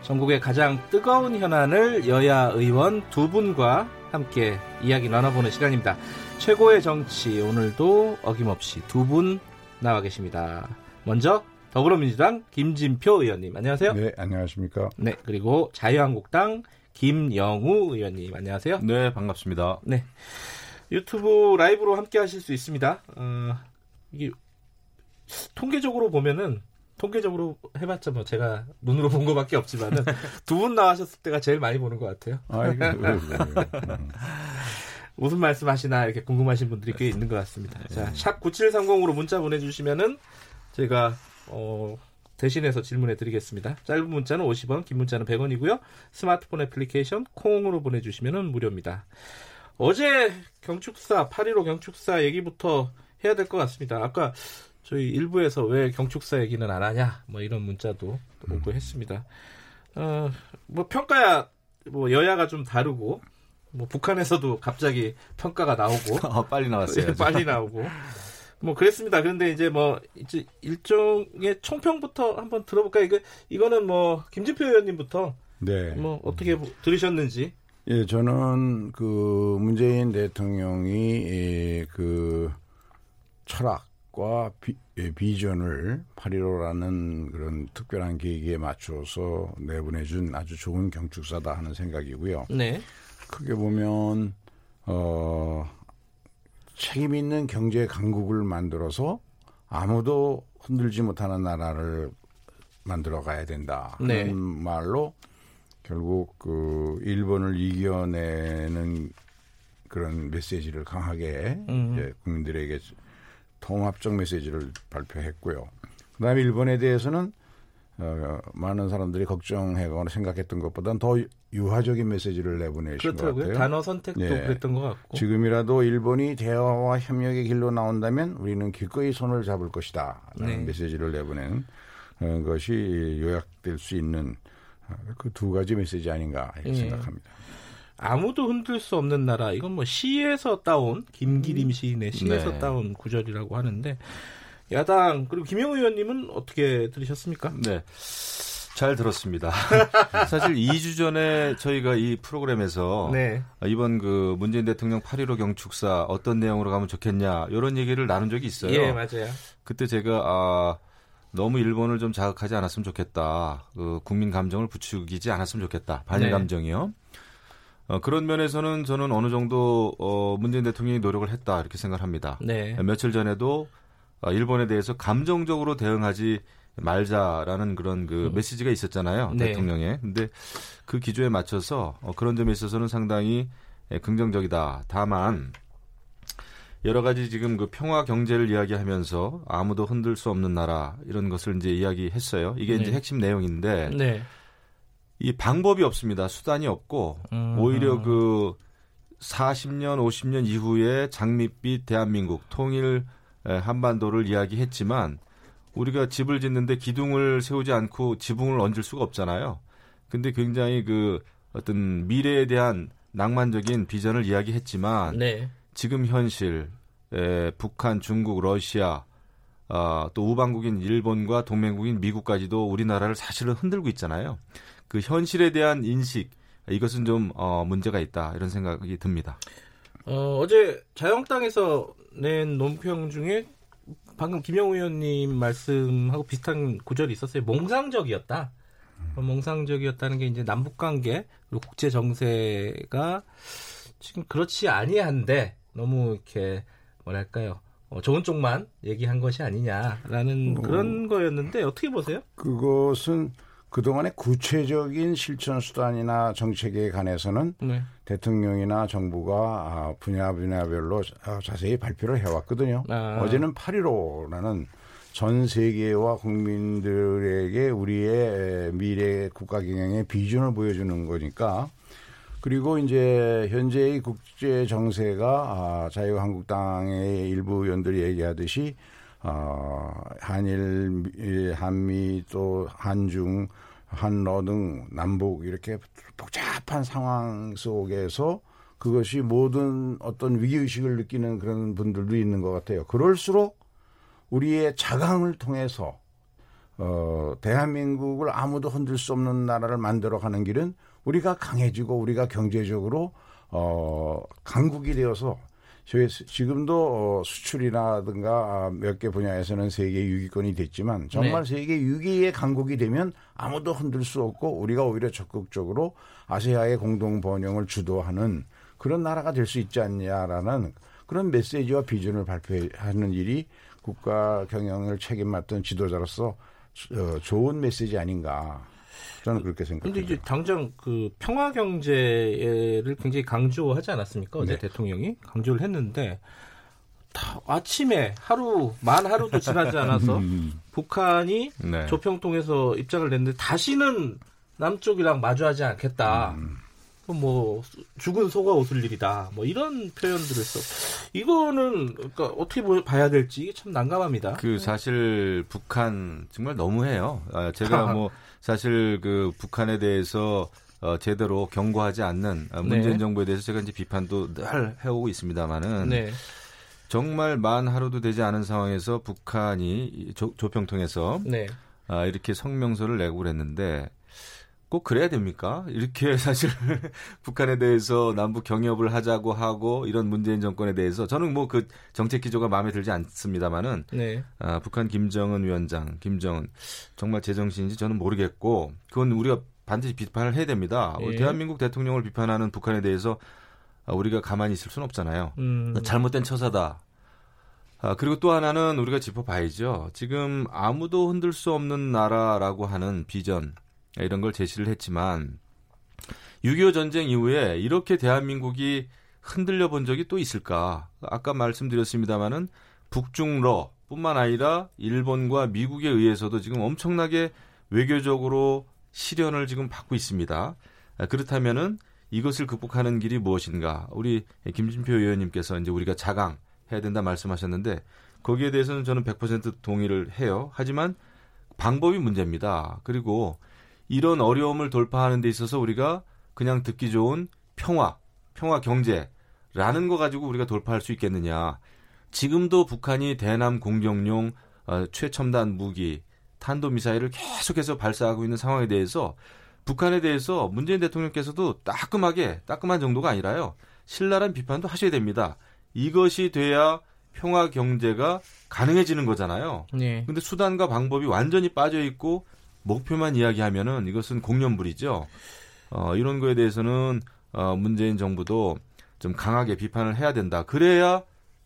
전국의 가장 뜨거운 현안을 여야 의원 두 분과 함께 이야기 나눠보는 시간입니다. 최고의 정치 오늘도 어김없이 두 분 나와 계십니다. 먼저 더불어민주당 김진표 의원님 안녕하세요. 네, 안녕하십니까. 네, 그리고 자유한국당 김영우 의원님 안녕하세요. 네, 반갑습니다. 네, 유튜브 라이브로 함께 하실 수 있습니다. 어, 이게 통계적으로 보면은 통계적으로 해봤자 뭐 제가 눈으로 본 것밖에 없지만은 <laughs> 두 분 나와셨을 때가 제일 많이 보는 것 같아요. 아이고, <laughs> 무슨 말씀하시나 이렇게 궁금하신 분들이 꽤 있는 것 같습니다. 자, 네. 샵 9730으로 문자 보내주시면은 제가 어, 대신해서 질문해 드리겠습니다. 짧은 문자는 50원, 긴 문자는 100원이고요. 스마트폰 애플리케이션 콩으로 보내주시면 무료입니다. 어제 경축사 8.15 경축사 얘기부터 해야 될 것 같습니다. 아까 저희 일부에서 왜 경축사 얘기는 안 하냐 뭐 이런 문자도 오고 음. 했습니다. 어, 뭐 평가야 뭐 여야가 좀 다르고 뭐 북한에서도 갑자기 평가가 나오고 어, <laughs> 빨리 나왔어요. 빨리 나오고 뭐 그랬습니다. 그런데 이제 뭐 이제 일종의 총평부터 한번 들어볼까요? 이거 이거는 뭐 김진표 의원님부터 네. 뭐 어떻게 들으셨는지. 예, 저는 그 문재인 대통령이 예, 그 철학 과 비, 예, 비전을 8.15라는 그런 특별한 계기에 맞춰서 내보내준 아주 좋은 경축사다 하는 생각이고요. 네. 크게 보면 어 책임 있는 경제 강국을 만들어서 아무도 흔들지 못하는 나라를 만들어 가야 된다. 네. 그런 말로 결국 그 일본을 이겨내는 그런 메시지를 강하게 음. 이제 국민들에게 통합적 메시지를 발표했고요. 그다음에 일본에 대해서는 어, 많은 사람들이 걱정하거나 생각했던 것보다는 더 유화적인 메시지를 내보내신 것 같아요. 단어 선택도 네. 그랬던 것 같고. 지금이라도 일본이 대화와 협력의 길로 나온다면 우리는 기꺼이 손을 잡을 것이다. 라는 네. 메시지를 내보낸 어, 것이 요약될 수 있는 어, 그두 가지 메시지 아닌가 이렇게 네. 생각합니다. 아무도 흔들 수 없는 나라 이건 뭐 시에서 따온 김기림 시인의 시에서 네. 따온 구절이라고 하는데 야당 그리고 김영우 의원님은 어떻게 들으셨습니까? 네. 잘 들었습니다. <laughs> 사실 2주 전에 저희가 이 프로그램에서 네. 이번 그 문재인 대통령 8.15 경축사 어떤 내용으로 가면 좋겠냐 이런 얘기를 나눈 적이 있어요. 예, 맞아요. 그때 제가 아 너무 일본을 좀 자극하지 않았으면 좋겠다. 그 국민 감정을 부추기지 않았으면 좋겠다. 반일 네. 감정이요. 어, 그런 면에서는 저는 어느 정도 어, 문재인 대통령이 노력을 했다 이렇게 생각합니다. 네. 며칠 전에도 어, 일본에 대해서 감정적으로 대응하지 말자라는 그런 그 음. 메시지가 있었잖아요. 네. 대통령의. 근데 그 기조에 맞춰서 어, 그런 점에 있어서는 상당히 예, 긍정적이다. 다만 여러 가지 지금 그 평화 경제를 이야기하면서 아무도 흔들 수 없는 나라 이런 것을 이제 이야기했어요. 이게 네. 이제 핵심 내용인데 네. 이 방법이 없습니다. 수단이 없고 음. 오히려 그 40년, 50년 이후에 장밋빛 대한민국 통일 한반도를 이야기했지만 우리가 집을 짓는데 기둥을 세우지 않고 지붕을 얹을 수가 없잖아요. 근데 굉장히 그 어떤 미래에 대한 낭만적인 비전을 이야기했지만 네. 지금 현실 에, 북한, 중국, 러시아 아, 또 우방국인 일본과 동맹국인 미국까지도 우리나라를 사실은 흔들고 있잖아요. 그 현실에 대한 인식 이것은 좀 어, 문제가 있다 이런 생각이 듭니다. 어, 어제 자영당에서 낸 논평 중에 방금 김영우 의원님 말씀하고 비슷한 구절이 있었어요. 몽상적이었다. 몽상적이었다는 게 이제 남북 관계 그리고 국제 정세가 지금 그렇지 아니한데 너무 이렇게 뭐랄까요? 어, 좋은 쪽만 얘기한 것이 아니냐라는 어, 그런 거였는데 어떻게 보세요? 그것은 그동안의 구체적인 실천 수단이나 정책에 관해서는 네. 대통령이나 정부가 아, 분야 분야별로 자세히 발표를 해왔거든요. 아. 어제는 8.15라는 전 세계와 국민들에게 우리의 미래 국가 경영의 비전을 보여주는 거니까 그리고 이제 현재의 국제 정세가 아, 자유한국당의 일부 의원들이 얘기하듯이 어, 한일, 한미 또 한중, 한러 등 남북 이렇게 복잡한 상황 속에서 그것이 모든 어떤 위기의식을 느끼는 그런 분들도 있는 것 같아요. 그럴수록 우리의 자강을 통해서 어, 대한민국을 아무도 흔들 수 없는 나라를 만들어 가는 길은 우리가 강해지고 우리가 경제적으로 어, 강국이 되어서 저희 지금도 어, 수출이라든가 몇 개 분야에서는 세계 6위권이 됐지만 정말 네. 세계 6위의 강국이 되면 아무도 흔들 수 없고 우리가 오히려 적극적으로 아시아의 공동 번영을 주도하는 그런 나라가 될 수 있지 않냐라는 그런 메시지와 비전을 발표하는 일이 국가 경영을 책임 맡던 지도자로서 어, 좋은 메시지 아닌가. 저는 그렇게 생각합니다. 근데 이제 당장 그 평화 경제를 굉장히 강조하지 않았습니까? 어제 네. 대통령이 강조를 했는데 아침에 하루 만 하루도 지나지 않아서 음. 북한이 네. 조평통에서 입장을 냈는데 다시는 남쪽이랑 마주하지 않겠다. 음. 뭐 죽은 소가 웃을 일이다. 뭐 이런 표현들을 써. 이거는 그러니까 어떻게 봐야 될지 참 난감합니다. 그 사실 북한 정말 너무해요. 아, 제가 <laughs> 뭐 사실 그 북한에 대해서 어, 제대로 경고하지 않는 어, 문재인 네. 정부에 대해서 제가 이제 비판도 늘 해오고 있습니다만은 네. 정말 만 하루도 되지 않은 상황에서 북한이 조, 조평통에서 네. 아, 이렇게 성명서를 내고 그랬는데 꼭 그래야 됩니까? 이렇게 <laughs> 사실 북한에 대해서 남북 경협을 하자고 하고 이런 문재인 정권에 대해서 저는 뭐 그 정책 기조가 마음에 들지 않습니다만은 네. 아, 북한 김정은 위원장, 김정은 정말 제정신인지 저는 모르겠고 그건 우리가 반드시 비판을 해야 됩니다. 네. 대한민국 대통령을 비판하는 북한에 대해서 우리가 가만히 있을 수는 없잖아요. 음. 잘못된 처사다. 아, 그리고 또 하나는 우리가 짚어봐야죠. 지금 아무도 흔들 수 없는 나라라고 하는 비전 이런 걸 제시를 했지만 6.25 전쟁 이후에 이렇게 대한민국이 흔들려 본 적이 또 있을까? 아까 말씀드렸습니다마는 북중러 뿐만 아니라 일본과 미국에 의해서도 지금 엄청나게 외교적으로 시련을 지금 받고 있습니다. 아, 그렇다면은 이것을 극복하는 길이 무엇인가? 우리 김진표 의원님께서 이제 우리가 자강 해야 된다 말씀하셨는데 거기에 대해서는 저는 100% 동의를 해요. 하지만 방법이 문제입니다. 그리고 이런 어려움을 돌파하는 데 있어서 우리가 그냥 듣기 좋은 평화, 평화 경제라는 거 가지고 우리가 돌파할 수 있겠느냐. 지금도 북한이 대남 공격용 어, 최첨단 무기, 탄도미사일을 계속해서 발사하고 있는 상황에 대해서 북한에 대해서 문재인 대통령께서도 따끔하게, 따끔한 정도가 아니라요. 신랄한 비판도 하셔야 됩니다. 이것이 돼야 평화 경제가 가능해지는 거잖아요. 네. 근데 수단과 방법이 완전히 빠져 있고 목표만 이야기하면은 이것은 공연불이죠. 어, 이런 거에 대해서는 어, 문재인 정부도 좀 강하게 비판을 해야 된다. 그래야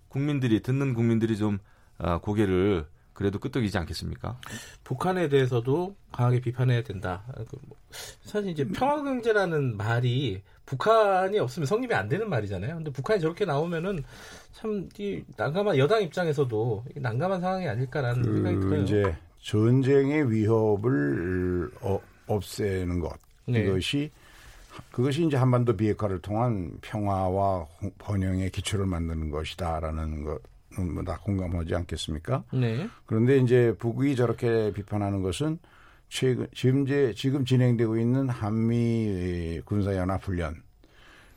국민들이 듣는 국민들이 좀 어, 고개를 그래도 끄덕이지 않겠습니까? 북한에 대해서도 강하게 비판해야 된다. 그 뭐, 사실 이제 평화경제라는 말이 북한이 없으면 성립이 안 되는 말이잖아요. 근데 북한이 저렇게 나오면은 참 난감한 여당 입장에서도 난감한 상황이 아닐까라는 그 생각이 들어요. 이제 전쟁의 위협을 어, 없애는 것 네. 이것이 그것이 이제 한반도 비핵화를 통한 평화와 번영의 기초를 만드는 것이다라는 것은 뭐다 공감하지 않겠습니까? 네. 그런데 이제 북이 저렇게 비판하는 것은 최근 지금 이제 지금 진행되고 있는 한미 군사 연합 훈련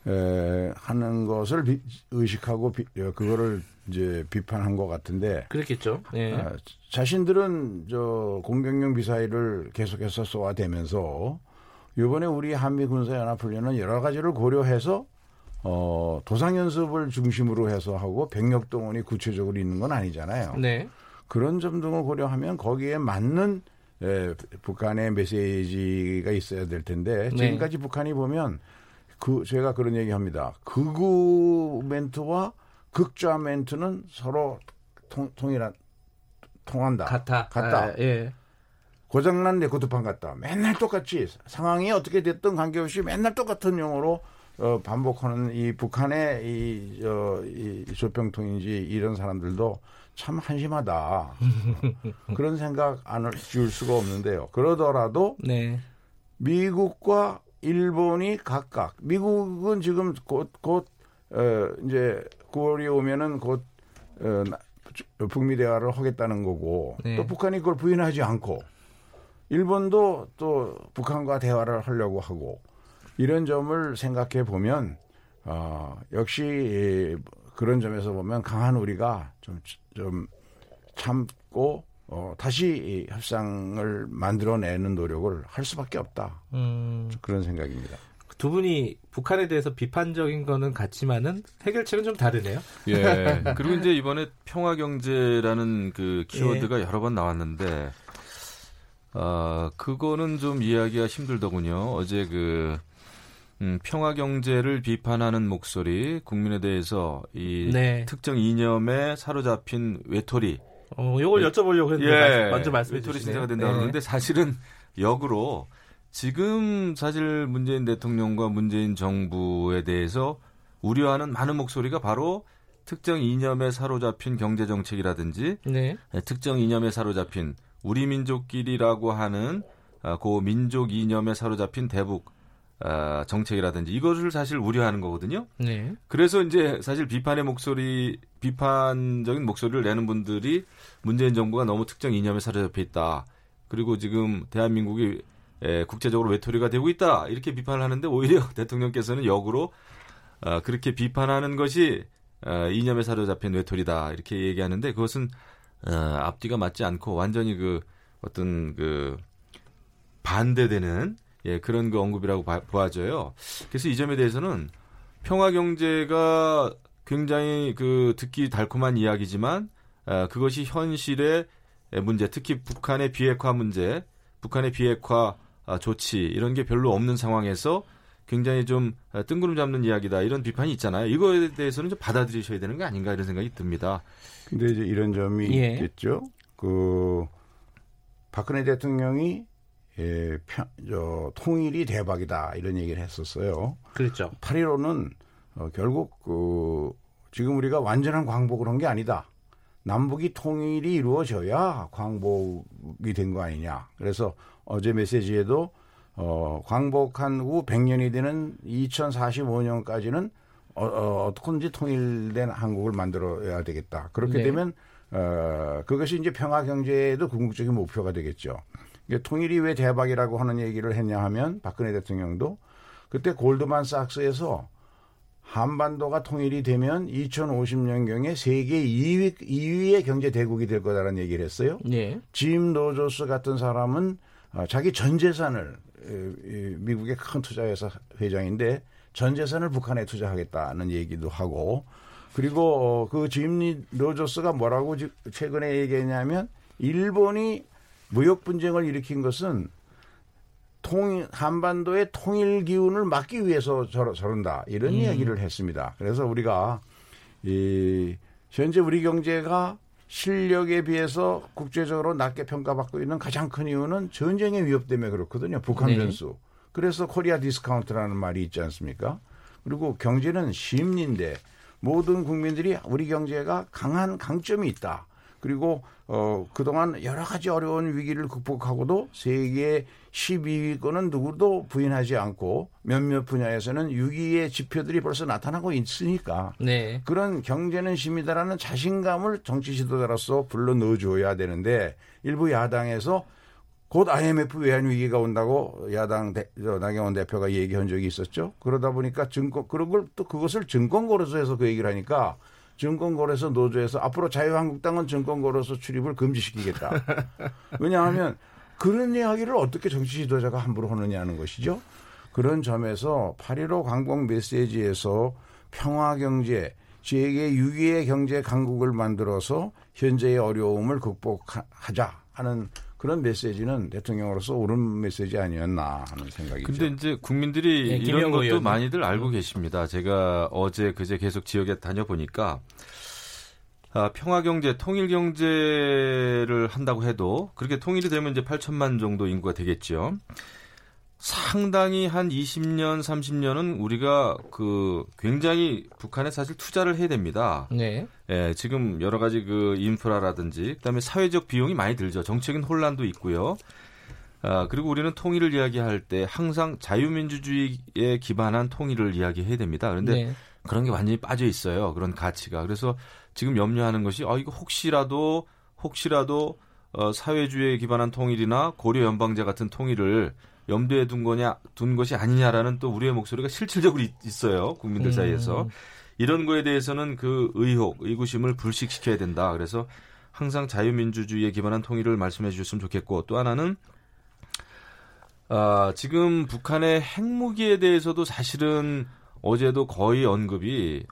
에, 하는 것을 비, 의식하고 비, 어, 그거를 이제 비판한 것 같은데 그렇겠죠. 네. 아, 자신들은 저 공격용 미사일을 계속해서 쏘아대면서 이번에 우리 한미 군사연합훈련은 여러 가지를 고려해서 어, 도상연습을 중심으로 해서 하고 병력 동원이 구체적으로 있는 건 아니잖아요. 네. 그런 점 등을 고려하면 거기에 맞는 에, 북한의 메시지가 있어야 될 텐데 네. 지금까지 북한이 보면 그 제가 그런 얘기합니다. 극우 멘트와 극좌 멘트는 서로 통, 통일한 통한다. 같아. 같다. 아, 예. 고장난 레코드판 같다. 맨날 똑같이 상황이 어떻게 됐든 관계없이 맨날 똑같은 용어로 어, 반복하는 이 북한의 이, 어, 이 조평통인지 이런 사람들도 참 한심하다. <laughs> 그런 생각 안줄 수가 없는데요. 그러더라도 네. 미국과 일본이 각각 미국은 지금 곧곧 어, 이제 9월이 오면은 곧 어, 북미 대화를 하겠다는 거고 네. 또 북한이 그걸 부인하지 않고 일본도 또 북한과 대화를 하려고 하고 이런 점을 생각해 보면 어, 역시 그런 점에서 보면 강한 우리가 좀 좀참 짚고 어, 다시 협상을 만들어내는 노력을 할 수밖에 없다. 음. 그런 생각입니다. 두 분이 북한에 대해서 비판적인 거는 같지만은 해결책은 좀 다르네요. 예. <laughs> 그리고 이제 이번에 평화 경제라는 그 키워드가 예. 여러 번 나왔는데 아, 그거는 좀 이해하기가 힘들더군요. 어제 그 음, 평화 경제를 비판하는 목소리, 국민에 대해서 이 네. 특정 이념에 사로잡힌 외톨이. 어, 이걸 여쭤보려고 했는데 예, 먼저 말씀해 주시네요. 외톨이 신세가 된다고 네. 그러는데 사실은 역으로 지금 사실 문재인 대통령과 문재인 정부에 대해서 우려하는 많은 목소리가 바로 특정 이념에 사로잡힌 경제 정책이라든지 네. 네. 특정 이념에 사로잡힌 우리 민족끼리라고 하는 아, 그 민족 이념에 사로잡힌 대북 아, 정책이라든지 이것을 사실 우려하는 거거든요. 네. 그래서 이제 사실 비판의 목소리, 비판적인 목소리를 내는 분들이 문재인 정부가 너무 특정 이념에 사로잡혀 있다. 그리고 지금 대한민국이 에, 국제적으로 외톨이가 되고 있다 이렇게 비판을 하는데 오히려 <laughs> 대통령께서는 역으로 어, 그렇게 비판하는 것이 어, 이념에 사로잡힌 외톨이다 이렇게 얘기하는데 그것은 어, 앞뒤가 맞지 않고 완전히 그 어떤 그 반대되는 예, 그런 그 언급이라고 봐, 보아져요. 그래서 이 점에 대해서는 평화 경제가 굉장히 그 듣기 달콤한 이야기지만 어, 그것이 현실의 문제, 특히 북한의 비핵화 문제, 북한의 비핵화 아, 조치 이런 게 별로 없는 상황에서 굉장히 좀 아, 뜬구름 잡는 이야기다 이런 비판이 있잖아요. 이거에 대해서는 좀 받아들이셔야 되는 게 아닌가 이런 생각이 듭니다. 근데 이제 이런 점이 예. 있겠죠. 그 박근혜 대통령이 예, 편, 저, 통일이 대박이다 이런 얘기를 했었어요. 그렇죠. 8.15는 어, 결국 그 지금 우리가 완전한 광복을 한 게 아니다. 남북이 통일이 이루어져야 광복이 된 거 아니냐. 그래서 어제 메시지에도 어, 광복한 후 100년이 되는 2045년까지는 어, 어, 어떻게든지 통일된 한국을 만들어야 되겠다. 그렇게 네. 되면 어, 그것이 이제 평화 경제에도 궁극적인 목표가 되겠죠. 통일이 왜 대박이라고 하는 얘기를 했냐 하면 박근혜 대통령도 그때 골드만삭스에서 한반도가 통일이 되면 2050년경에 세계 2위, 2위의 경제 대국이 될 거다라는 얘기를 했어요. 네. 짐 노조스 같은 사람은 어, 자기 전 재산을 미국의 큰 투자회사 회장인데 전 재산을 북한에 투자하겠다는 얘기도 하고 그리고 어, 그짐 노조스가 뭐라고 최근에 얘기했냐면 일본이 무역 분쟁을 일으킨 것은 통 한반도의 통일 기운을 막기 위해서 저러, 저런다 이런 음. 이야기를 했습니다. 그래서 우리가 이 현재 우리 경제가 실력에 비해서 국제적으로 낮게 평가받고 있는 가장 큰 이유는 전쟁의 위협 때문에 그렇거든요. 북한 네. 변수. 그래서 코리아 디스카운트라는 말이 있지 않습니까? 그리고 경제는 심리인데 모든 국민들이 우리 경제가 강한 강점이 있다. 그리고 어 그동안 여러 가지 어려운 위기를 극복하고도 세계 12위권은 누구도 부인하지 않고 몇몇 분야에서는 6위의 지표들이 벌써 나타나고 있으니까 네. 그런 경제는 심리다라는 자신감을 정치 지도자로서 불러 넣어줘야 되는데 일부 야당에서 곧 IMF 외환 위기가 온다고 야당 대, 나경원 대표가 얘기한 적이 있었죠. 그러다 보니까 증권 그런 걸 또 그것을 증권 거래소에서 그 얘기를 하니까 증권거래소 노조에서 앞으로 자유한국당은 증권거래소 출입을 금지시키겠다. <laughs> 왜냐하면 그런 이야기를 어떻게 정치 지도자가 함부로 하느냐는 것이죠. 그런 점에서 8.15 광복 메시지에서 평화 경제, 세계 6위의 경제 강국을 만들어서 현재의 어려움을 극복하자 하는 그런 메시지는 대통령으로서 옳은 메시지 아니었나 하는 생각이죠. 근데 이제 국민들이 네, 이런 것도 의원님. 많이들 알고 계십니다. 제가 어제 그제 계속 지역에 다녀보니까 아, 평화경제, 통일경제를 한다고 해도 그렇게 통일이 되면 이제 8천만 정도 인구가 되겠죠. 상당히 한 20년, 30년은 우리가 그 굉장히 북한에 사실 투자를 해야 됩니다. 네. 예, 지금 여러 가지 그 인프라라든지 그다음에 사회적 비용이 많이 들죠. 정책인 혼란도 있고요. 아, 그리고 우리는 통일을 이야기할 때 항상 자유민주주의에 기반한 통일을 이야기해야 됩니다. 그런데 네. 그런 게 완전히 빠져 있어요. 그런 가치가. 그래서 지금 염려하는 것이 어 이거 혹시라도 혹시라도 어, 사회주의에 기반한 통일이나 고려 연방제 같은 통일을 염두에 둔 거냐 둔 것이 아니냐라는 또 우리의 목소리가 실질적으로 있, 어요 국민들 사이에서 음. 이런 거에 대해서는 그 의혹 의구심을 불식시켜야 된다 그래서 항상 자유민주주의에 기반한 통일을 말씀해 주셨으면 좋겠고 또 하나는 아, 지금 북한의 핵무기에 대해서도 사실은 어제도 거의 언급이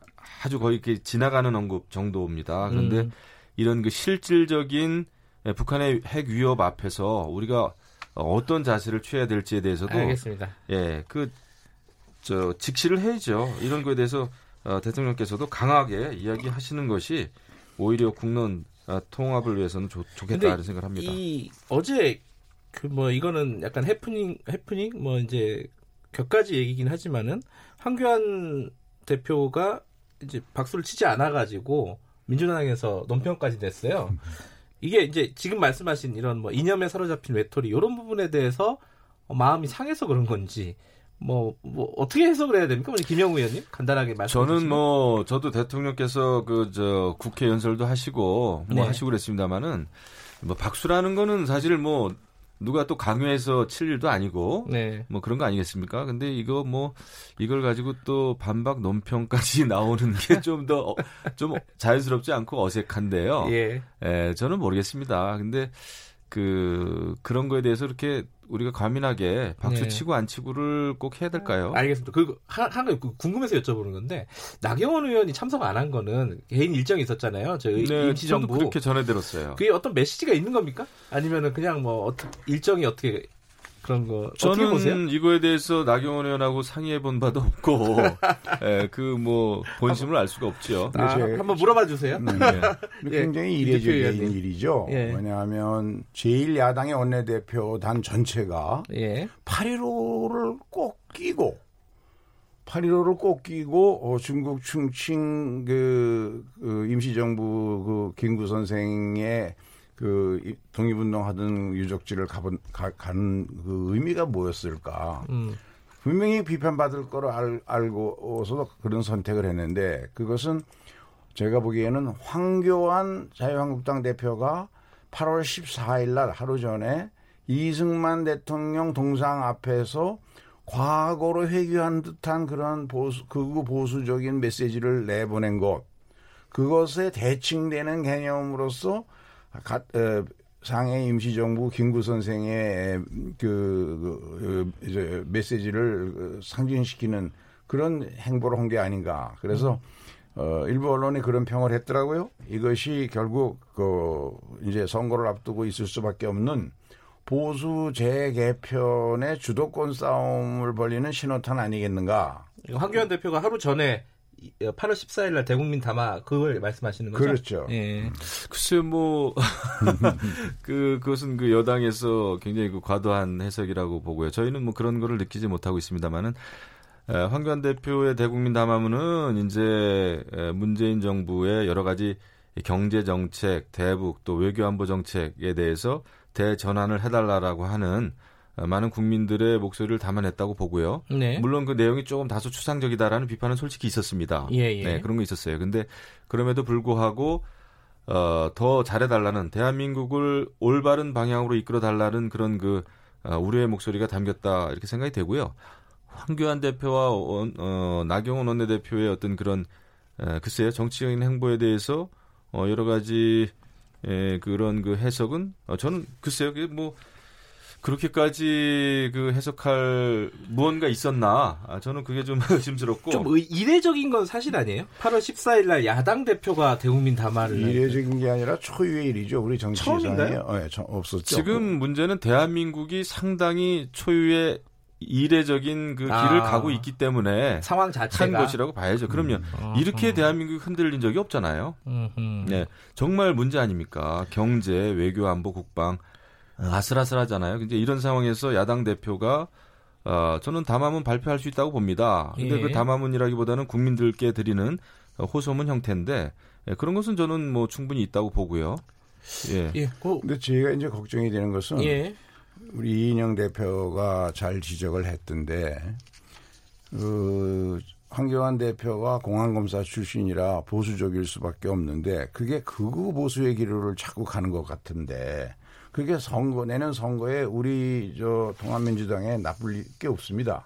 아주 거의 이렇게 지나가는 언급 정도입니다. 그런데 음. 이런 그 실질적인 북한의 핵 위협 앞에서 우리가 어떤 자세를 취해야 될지에 대해서도 알겠습니다. 예, 그 저 직시를 해야죠. 이런 거에 대해서 어, 대통령께서도 강하게 이야기하시는 것이 오히려 국론 어, 통합을 위해서는 좋, 겠다는 생각을 합니다. 이 어제 그 뭐 이거는 약간 해프닝 해프닝 뭐 이제 격가지 얘기긴 하지만은 황교안 대표가 이제 박수를 치지 않아 가지고 민주당에서 논평까지 냈어요. 이게 이제 지금 말씀하신 이런 뭐 이념에 사로잡힌 외톨이 이런 부분에 대해서 마음이 상해서 그런 건지 뭐, 뭐 어떻게 해석을 해야 됩니까? 김영우 의원님 간단하게 말씀. 저는 뭐 저도 대통령께서 그 저 국회 연설도 하시고 뭐 네. 하시고 그랬습니다만은 뭐 박수라는 거는 사실 뭐 누가 또 강요해서 칠 일도 아니고 네. 뭐 그런 거 아니겠습니까? 근데 이거 뭐 이걸 가지고 또 반박 논평까지 <laughs> 나오는 게 좀 더좀 좀 자연스럽지 않고 어색한데요. 예. 예, 저는 모르겠습니다. 근데 그 그런 거에 대해서 이렇게 우리가 과민하게 박수 네. 치고 안 치고를 꼭 해야 될까요? 알겠습니다. 그 하나 그 궁금해서 여쭤보는 건데 나경원 의원이 참석 안 한 거는 개인 일정이 있었잖아요. 저희 네, 임시정부 그렇게 전해 들었어요. 그게 어떤 메시지가 있는 겁니까? 아니면은 그냥 뭐 어떻게 일정이 어떻게 그런 거 저는 보세요? 이거에 대해서 나경원 의원하고 상의해 본 바도 없고 <laughs> 예, 그뭐 본심을 알 수가 없죠. 아, 한번 물어봐 주세요. <laughs> 네. 예. 굉장히 이례적인 일이죠. 예. 왜냐하면 제1야당의 원내대표단 전체가 예. 8.15를 꼭 끼고 8.15를 꼭 끼고 어, 중국 충칭 그, 그 임시정부 그 김구 선생의 그 독립운동 하던 유적지를 가본 가, 가는 그 의미가 뭐였을까? 음. 분명히 비판받을 거로 알, 알고서도 그런 선택을 했는데 그것은 제가 보기에는 황교안 자유한국당 대표가 8월 14일 날 하루 전에 이승만 대통령 동상 앞에서 과거로 회귀한 듯한 그런 보수, 극우 보수적인 메시지를 내보낸 것, 그것에 대칭되는 개념으로서 가, 어, 상해 임시정부 김구 선생의 그, 그 이제 메시지를 상징시키는 그런 행보를 한 게 아닌가. 그래서 어, 일부 언론이 그런 평을 했더라고요. 이것이 결국 그 이제 선거를 앞두고 있을 수밖에 없는 보수 재개편의 주도권 싸움을 벌리는 신호탄 아니겠는가. 황교안 대표가 하루 전에 8월 14일 날 대국민 담화 그걸 말씀하시는 거죠? 그렇죠. 예. 글쎄요, 뭐, <laughs> 그, 그것은 그 여당에서 굉장히 그 과도한 해석이라고 보고요. 저희는 뭐 그런 거를 느끼지 못하고 있습니다만은, 황교안 대표의 대국민 담화문은 이제 문재인 정부의 여러 가지 경제 정책, 대북 또 외교 안보 정책에 대해서 대전환을 해달라라고 하는 어, 많은 국민들의 목소리를 담아냈다고 보고요. 네. 물론 그 내용이 조금 다소 추상적이다라는 비판은 솔직히 있었습니다. 예, 예. 네, 그런 거 있었어요. 근데 그럼에도 불구하고 어, 더 잘해달라는 대한민국을 올바른 방향으로 이끌어달라는 그런 그 어, 우려의 목소리가 담겼다 이렇게 생각이 되고요. 황교안 대표와 어, 어, 나경원 원내대표의 어떤 그런 에, 글쎄요 정치적인 행보에 대해서 어, 여러 가지 에, 그런 그 해석은 어, 저는 글쎄요 그게 뭐 그렇게까지 그 해석할 무언가 있었나? 아, 저는 그게 좀 <laughs> 의심스럽고. 좀 이례적인 건 사실 아니에요? 8월 14일 날 야당 대표가 대국민 담화를. 이례적인 게 아니라 초유의 일이죠. 우리 정치사에 네, 없었죠. 지금 문제는 대한민국이 상당히 초유의 이례적인 그 아, 길을 가고 있기 때문에 상황 자체가 한 것이라고 봐야죠. 그럼요. 음, 이렇게 음. 대한민국이 흔들린 적이 없잖아요. 음, 네, 정말 문제 아닙니까? 경제, 외교, 안보, 국방 아슬아슬하잖아요. 근데 이런 상황에서 야당 대표가 어, 저는 담화문 발표할 수 있다고 봅니다. 근데 예. 그 담화문이라기보다는 국민들께 드리는 호소문 형태인데 예, 그런 것은 저는 뭐 충분히 있다고 보고요. 예. 예. 그, 근데 제가 이제 걱정이 되는 것은 예. 우리 이인영 대표가 잘 지적을 했던데 그 황교안 대표가 공안검사 출신이라 보수적일 수밖에 없는데 그게 극우 보수의 기류를 자꾸 가는 것 같은데 그게 선거 내년 선거에 우리 저 통합민주당에 나쁠 게 없습니다.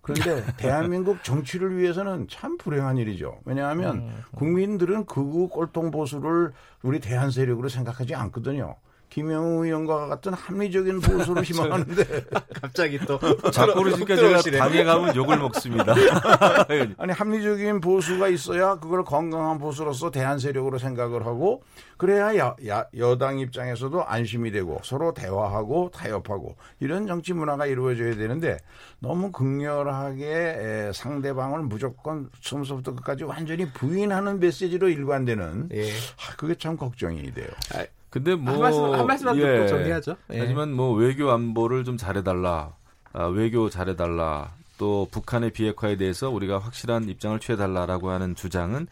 그런데 <laughs> 대한민국 정치를 위해서는 참 불행한 일이죠. 왜냐하면 음. 국민들은 극우 꼴통 보수를 우리 대한 세력으로 생각하지 않거든요. 김영우 의원과 같은 합리적인 보수를 <laughs> 희망하는데 갑자기 또 자꾸 그러니까 제가 당에 가면 욕을 먹습니다. <laughs> 아니 합리적인 보수가 있어야 그걸 건강한 보수로서 대한 세력으로 생각을 하고 그래야 야, 야, 여당 입장에서도 안심이 되고 서로 대화하고 타협하고 이런 정치 문화가 이루어져야 되는데 너무 극렬하게 에, 상대방을 무조건 처음부터 끝까지 완전히 부인하는 메시지로 일관되는 예. 아, 그게 참 걱정이 돼요. 아, 근데 뭐 한 말씀 한 말씀만 예. 듣고 정리하죠. 예. 하지만 뭐 외교 안보를 좀 잘해달라, 아, 외교 잘해달라, 또 북한의 비핵화에 대해서 우리가 확실한 입장을 취해달라라고 하는 주장은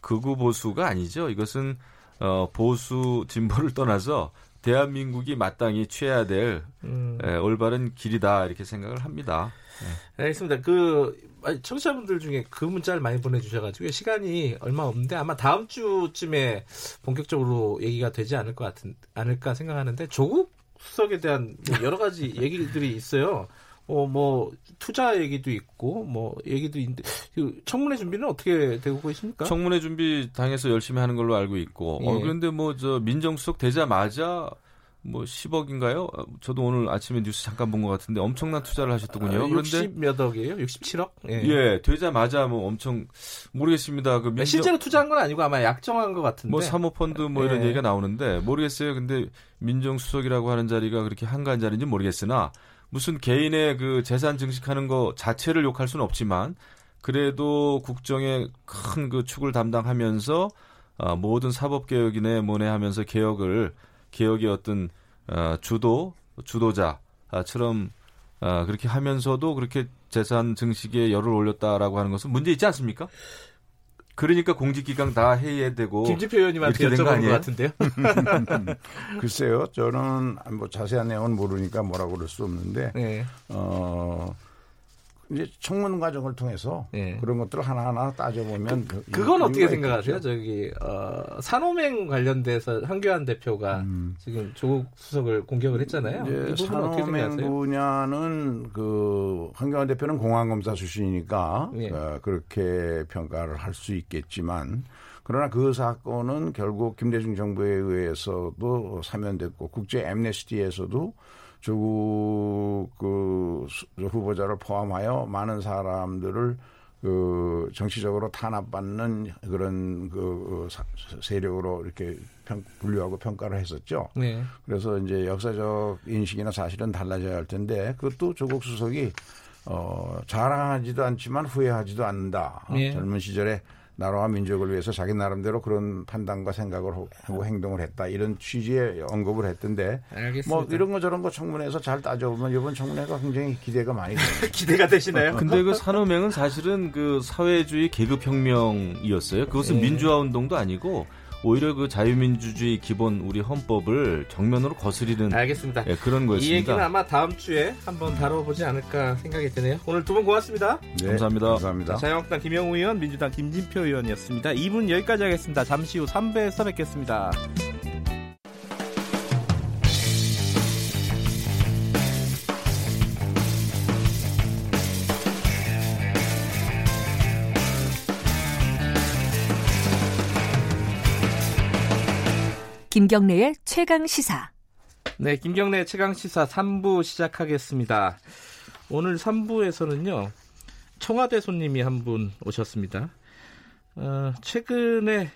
극우 보수가 아니죠. 이것은 어, 보수 진보를 떠나서 대한민국이 마땅히 취해야 될 음. 에, 예, 올바른 길이다 이렇게 생각을 합니다. 네. 알겠습니다. 그 청취자분들 중에 그 문자를 많이 보내주셔가지고 시간이 얼마 없는데 아마 다음 주쯤에 본격적으로 얘기가 되지 않을 것 같은 않을까 생각하는데 조국 수석에 대한 뭐 여러 가지 <laughs> 얘기들이 있어요. 어, 뭐, 투자 얘기도 있고, 뭐, 얘기도 있는데, 그 청문회 준비는 어떻게 되고 계십니까? 청문회 준비 당에서 열심히 하는 걸로 알고 있고, 어, 예. 어, 그런데 뭐, 저, 민정수석 되자마자 뭐 10억인가요? 저도 오늘 아침에 뉴스 잠깐 본 것 같은데 엄청난 투자를 하셨더군요. 아, 그런데 몇 억이에요? 67억? 예. 예. 되자마자 뭐 엄청 모르겠습니다. 그 민정... 실제로 투자한 건 아니고 아마 약정한 것 같은데. 뭐 사모펀드 뭐 이런 예. 얘기가 나오는데 모르겠어요. 근데 민정수석이라고 하는 자리가 그렇게 한가한 자리인지 모르겠으나 무슨 개인의 그 재산 증식하는 거 자체를 욕할 수는 없지만 그래도 국정의 큰 그 축을 담당하면서 어, 모든 사법 개혁이네 뭐네 하면서 개혁을 개혁의 어떤 어, 주도 주도자처럼 어, 그렇게 하면서도 그렇게 재산 증식에 열을 올렸다라고 하는 것은 문제 있지 않습니까? 그러니까 공직기강 다 해야 되고 김지표 의원님한테 여쭤보는 것 같은데요. <laughs> 글쎄요, 저는 뭐 자세한 내용은 모르니까 뭐라고 그럴 수 없는데 네. 어. 이제 청문 과정을 통해서 네. 그런 것들을 하나하나 따져보면 그, 그 건 어떻게 생각하세요? 있겠죠? 저기 어, 산호맹 관련돼서 한교안 대표가 음. 지금 조국 수석을 공격을 했잖아요. 산호맹 분야는 그 한교안 대표는 공안검사 출신이니까 네. 어, 그렇게 평가를 할 수 있겠지만 그러나 그 사건은 결국 김대중 정부에 의해서도 사면됐고 국제 엠네스티에서도 조국 그 후보자를 포함하여 많은 사람들을 그 정치적으로 탄압받는 그런 그 세력으로 이렇게 평, 분류하고 평가를 했었죠. 네. 그래서 이제 역사적 인식이나 사실은 달라져야 할 텐데 그것도 조국 수석이 어 자랑하지도 않지만 후회하지도 않는다. 네. 젊은 시절에 나라와 민족을 위해서 자기 나름대로 그런 판단과 생각을 하고 행동을 했다 이런 취지의 언급을 했던데 알겠습니다. 뭐 이런 거 저런 거 청문회에서 잘 따져보면 이번 청문회가 굉장히 기대가 많이 됩니다. <laughs> 기대가 되시나요? 근데 그 산호맹은 사실은 그 사회주의 계급혁명이었어요. 그것은 네. 민주화 운동도 아니고 오히려 그 자유민주주의 기본 우리 헌법을 정면으로 거스리는 알겠습니다. 예, 그런 거였습니다. 이 얘기는 아마 다음 주에 한번 다뤄보지 않을까 생각이 드네요. 오늘 두 분 고맙습니다. 네, 감사합니다. 감사합니다. 자유한국당 김영우 의원, 민주당 김진표 의원이었습니다. 2분 여기까지 하겠습니다. 잠시 후 3부에서 뵙겠습니다. 김경래의 최강 시사. 네, 김경래 최강 시사 3부 시작하겠습니다. 오늘 3부에서는요, 청와대 손님이 한 분 오셨습니다. 어, 최근에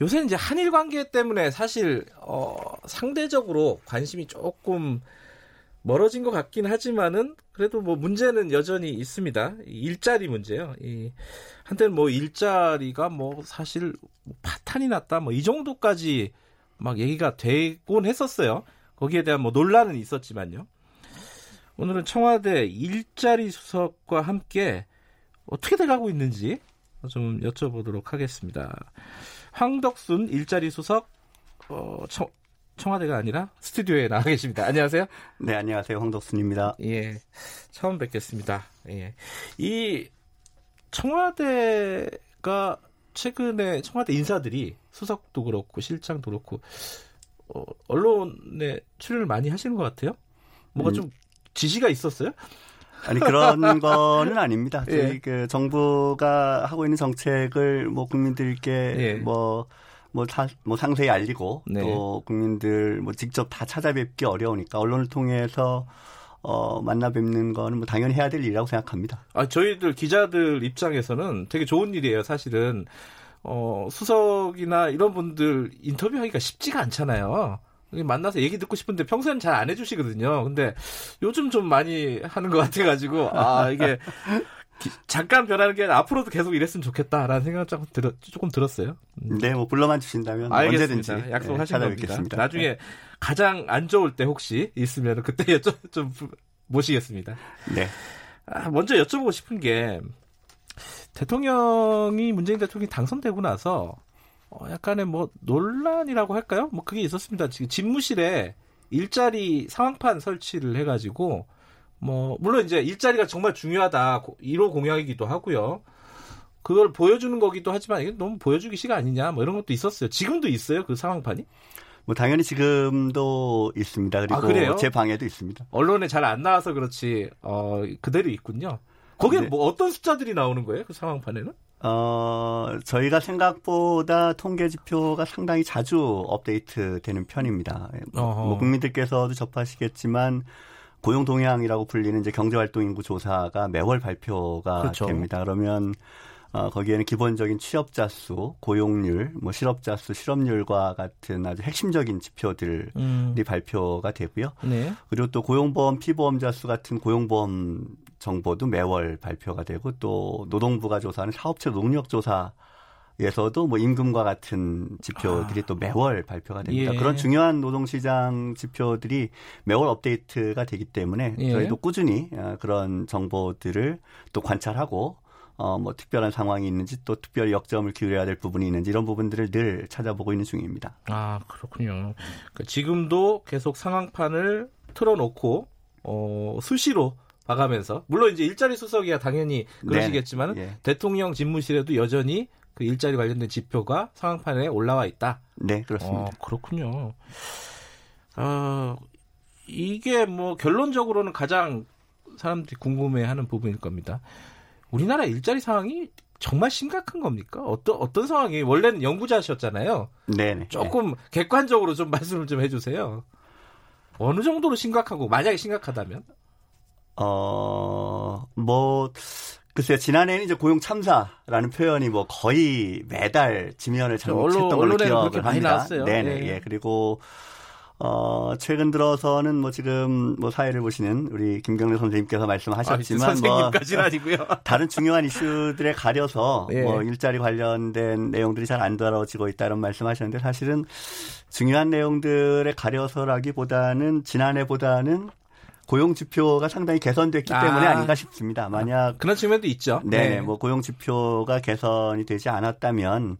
요새 이제 한일 관계 때문에 사실 어, 상대적으로 관심이 조금 멀어진 것 같긴 하지만은 그래도 뭐 문제는 여전히 있습니다. 일자리 문제요. 이 한때는 뭐 일자리가 뭐 사실 뭐 파탄이 났다 뭐 이 정도까지 막 얘기가 되곤 했었어요. 거기에 대한 뭐 논란은 있었지만요. 오늘은 청와대 일자리 수석과 함께 어떻게 돼가고 있는지 좀 여쭤보도록 하겠습니다. 황덕순 일자리 수석 어, 청, 청와대가 아니라 스튜디오에 나와 계십니다. 안녕하세요. 네, 안녕하세요. 황덕순입니다. 예, 처음 뵙겠습니다. 예, 이 청와대가 최근에 청와대 인사들이 수석도 그렇고 실장도 그렇고 어, 언론에 출연을 많이 하시는 것 같아요. 뭐가 음. 좀 지시가 있었어요? 아니 그런 <laughs> 거는 아닙니다. 저희 예. 그 정부가 하고 있는 정책을 뭐 국민들께 예. 뭐 뭐, 사, 뭐 상세히 알리고 네. 또 국민들 뭐 직접 다 찾아뵙기 어려우니까 언론을 통해서 어, 만나 뵙는 거는 뭐 당연히 해야 될 일이라고 생각합니다. 아, 저희들 기자들 입장에서는 되게 좋은 일이에요, 사실은. 어, 수석이나 이런 분들 인터뷰하기가 쉽지가 않잖아요. 만나서 얘기 듣고 싶은데 평소에는 잘안 해주시거든요. 근데 요즘 좀 많이 하는 것 같아가지고, 아, 이게 <laughs> 잠깐 변하는 게 앞으로도 계속 이랬으면 좋겠다라는 생각 조금, 들, 조금 들었어요. 음. 네, 뭐 불러만 주신다면 알겠습니다. 언제든지 약속하신 네, 겁니다. 나중에 네. 가장 안 좋을 때 혹시 있으면 그때 여쭤, 좀 모시겠습니다. 네. 아, 먼저 여쭤보고 싶은 게 대통령이 문재인 대통령이 당선되고 나서 어, 약간의 뭐 논란이라고 할까요? 뭐 그게 있었습니다. 지금 집무실에 일자리 상황판 설치를 해가지고 뭐 물론 이제 일자리가 정말 중요하다 1호 공약이기도 하고요. 그걸 보여주는 거기도 하지만 이게 너무 보여주기 시가 아니냐 뭐 이런 것도 있었어요. 지금도 있어요 그 상황판이? 뭐 당연히 지금도 있습니다. 그리고 아, 제 방에도 있습니다. 언론에 잘 안 나와서 그렇지 어 그대로 있군요. 거기에 네. 뭐 어떤 숫자들이 나오는 거예요? 그 상황판에는? 어, 저희가 생각보다 통계 지표가 상당히 자주 업데이트 되는 편입니다. 뭐 국민들께서도 접하시겠지만 고용 동향이라고 불리는 이제 경제활동 인구 조사가 매월 발표가 그렇죠. 됩니다. 그러면 어, 거기에는 기본적인 취업자 수, 고용률, 뭐 실업자 수, 실업률과 같은 아주 핵심적인 지표들이 음. 발표가 되고요. 네. 그리고 또 고용보험 피보험자 수 같은 고용보험 정보도 매월 발표가 되고 또 노동부가 조사하는 사업체 농력 조사 에서도 뭐 임금과 같은 지표들이 아. 또 매월 발표가 됩니다. 예. 그런 중요한 노동시장 지표들이 매월 업데이트가 되기 때문에 예. 저희도 꾸준히 어, 그런 정보들을 또 관찰하고 어, 뭐 특별한 상황이 있는지 또 특별히 역점을 기울여야 될 부분이 있는지 이런 부분들을 늘 찾아보고 있는 중입니다. 아, 그렇군요. 그러니까 지금도 계속 상황판을 틀어놓고 어, 수시로 봐가면서 물론 이제 일자리 수석이야 당연히 그러시겠지만 네. 예. 대통령 집무실에도 여전히 그 일자리 관련된 지표가 상황판에 올라와 있다. 네, 그렇습니다. 어, 그렇군요. 어, 이게 뭐 결론적으로는 가장 사람들이 궁금해하는 부분일 겁니다. 우리나라 일자리 상황이 정말 심각한 겁니까? 어떤 어떤 상황이 원래는 연구자셨잖아요. 네. 조금 네. 객관적으로 좀 <laughs> 말씀을 좀 해주세요. 어느 정도로 심각하고 만약에 심각하다면? 어 뭐 글쎄요, 지난해는 이제 고용 참사라는 표현이 뭐 거의 매달 지면을 장식했던 걸로 기억을 합니다. 나왔어요. 네네, 네. 예. 그리고, 어, 최근 들어서는 뭐 지금 뭐 사회를 보시는 우리 김경래 선생님께서 말씀하셨지만 아, 뭐 아니고요. <laughs> 다른 중요한 이슈들에 가려서 예. 뭐 일자리 관련된 내용들이 잘 안 다뤄지고 있다 이런 말씀하셨는데 사실은 중요한 내용들에 가려서라기보다는 지난해보다는 고용 지표가 상당히 개선됐기 때문에 아. 닌가 싶습니다. 만약 그런 측면도 있죠. 네, 네, 뭐 고용 지표가 개선이 되지 않았다면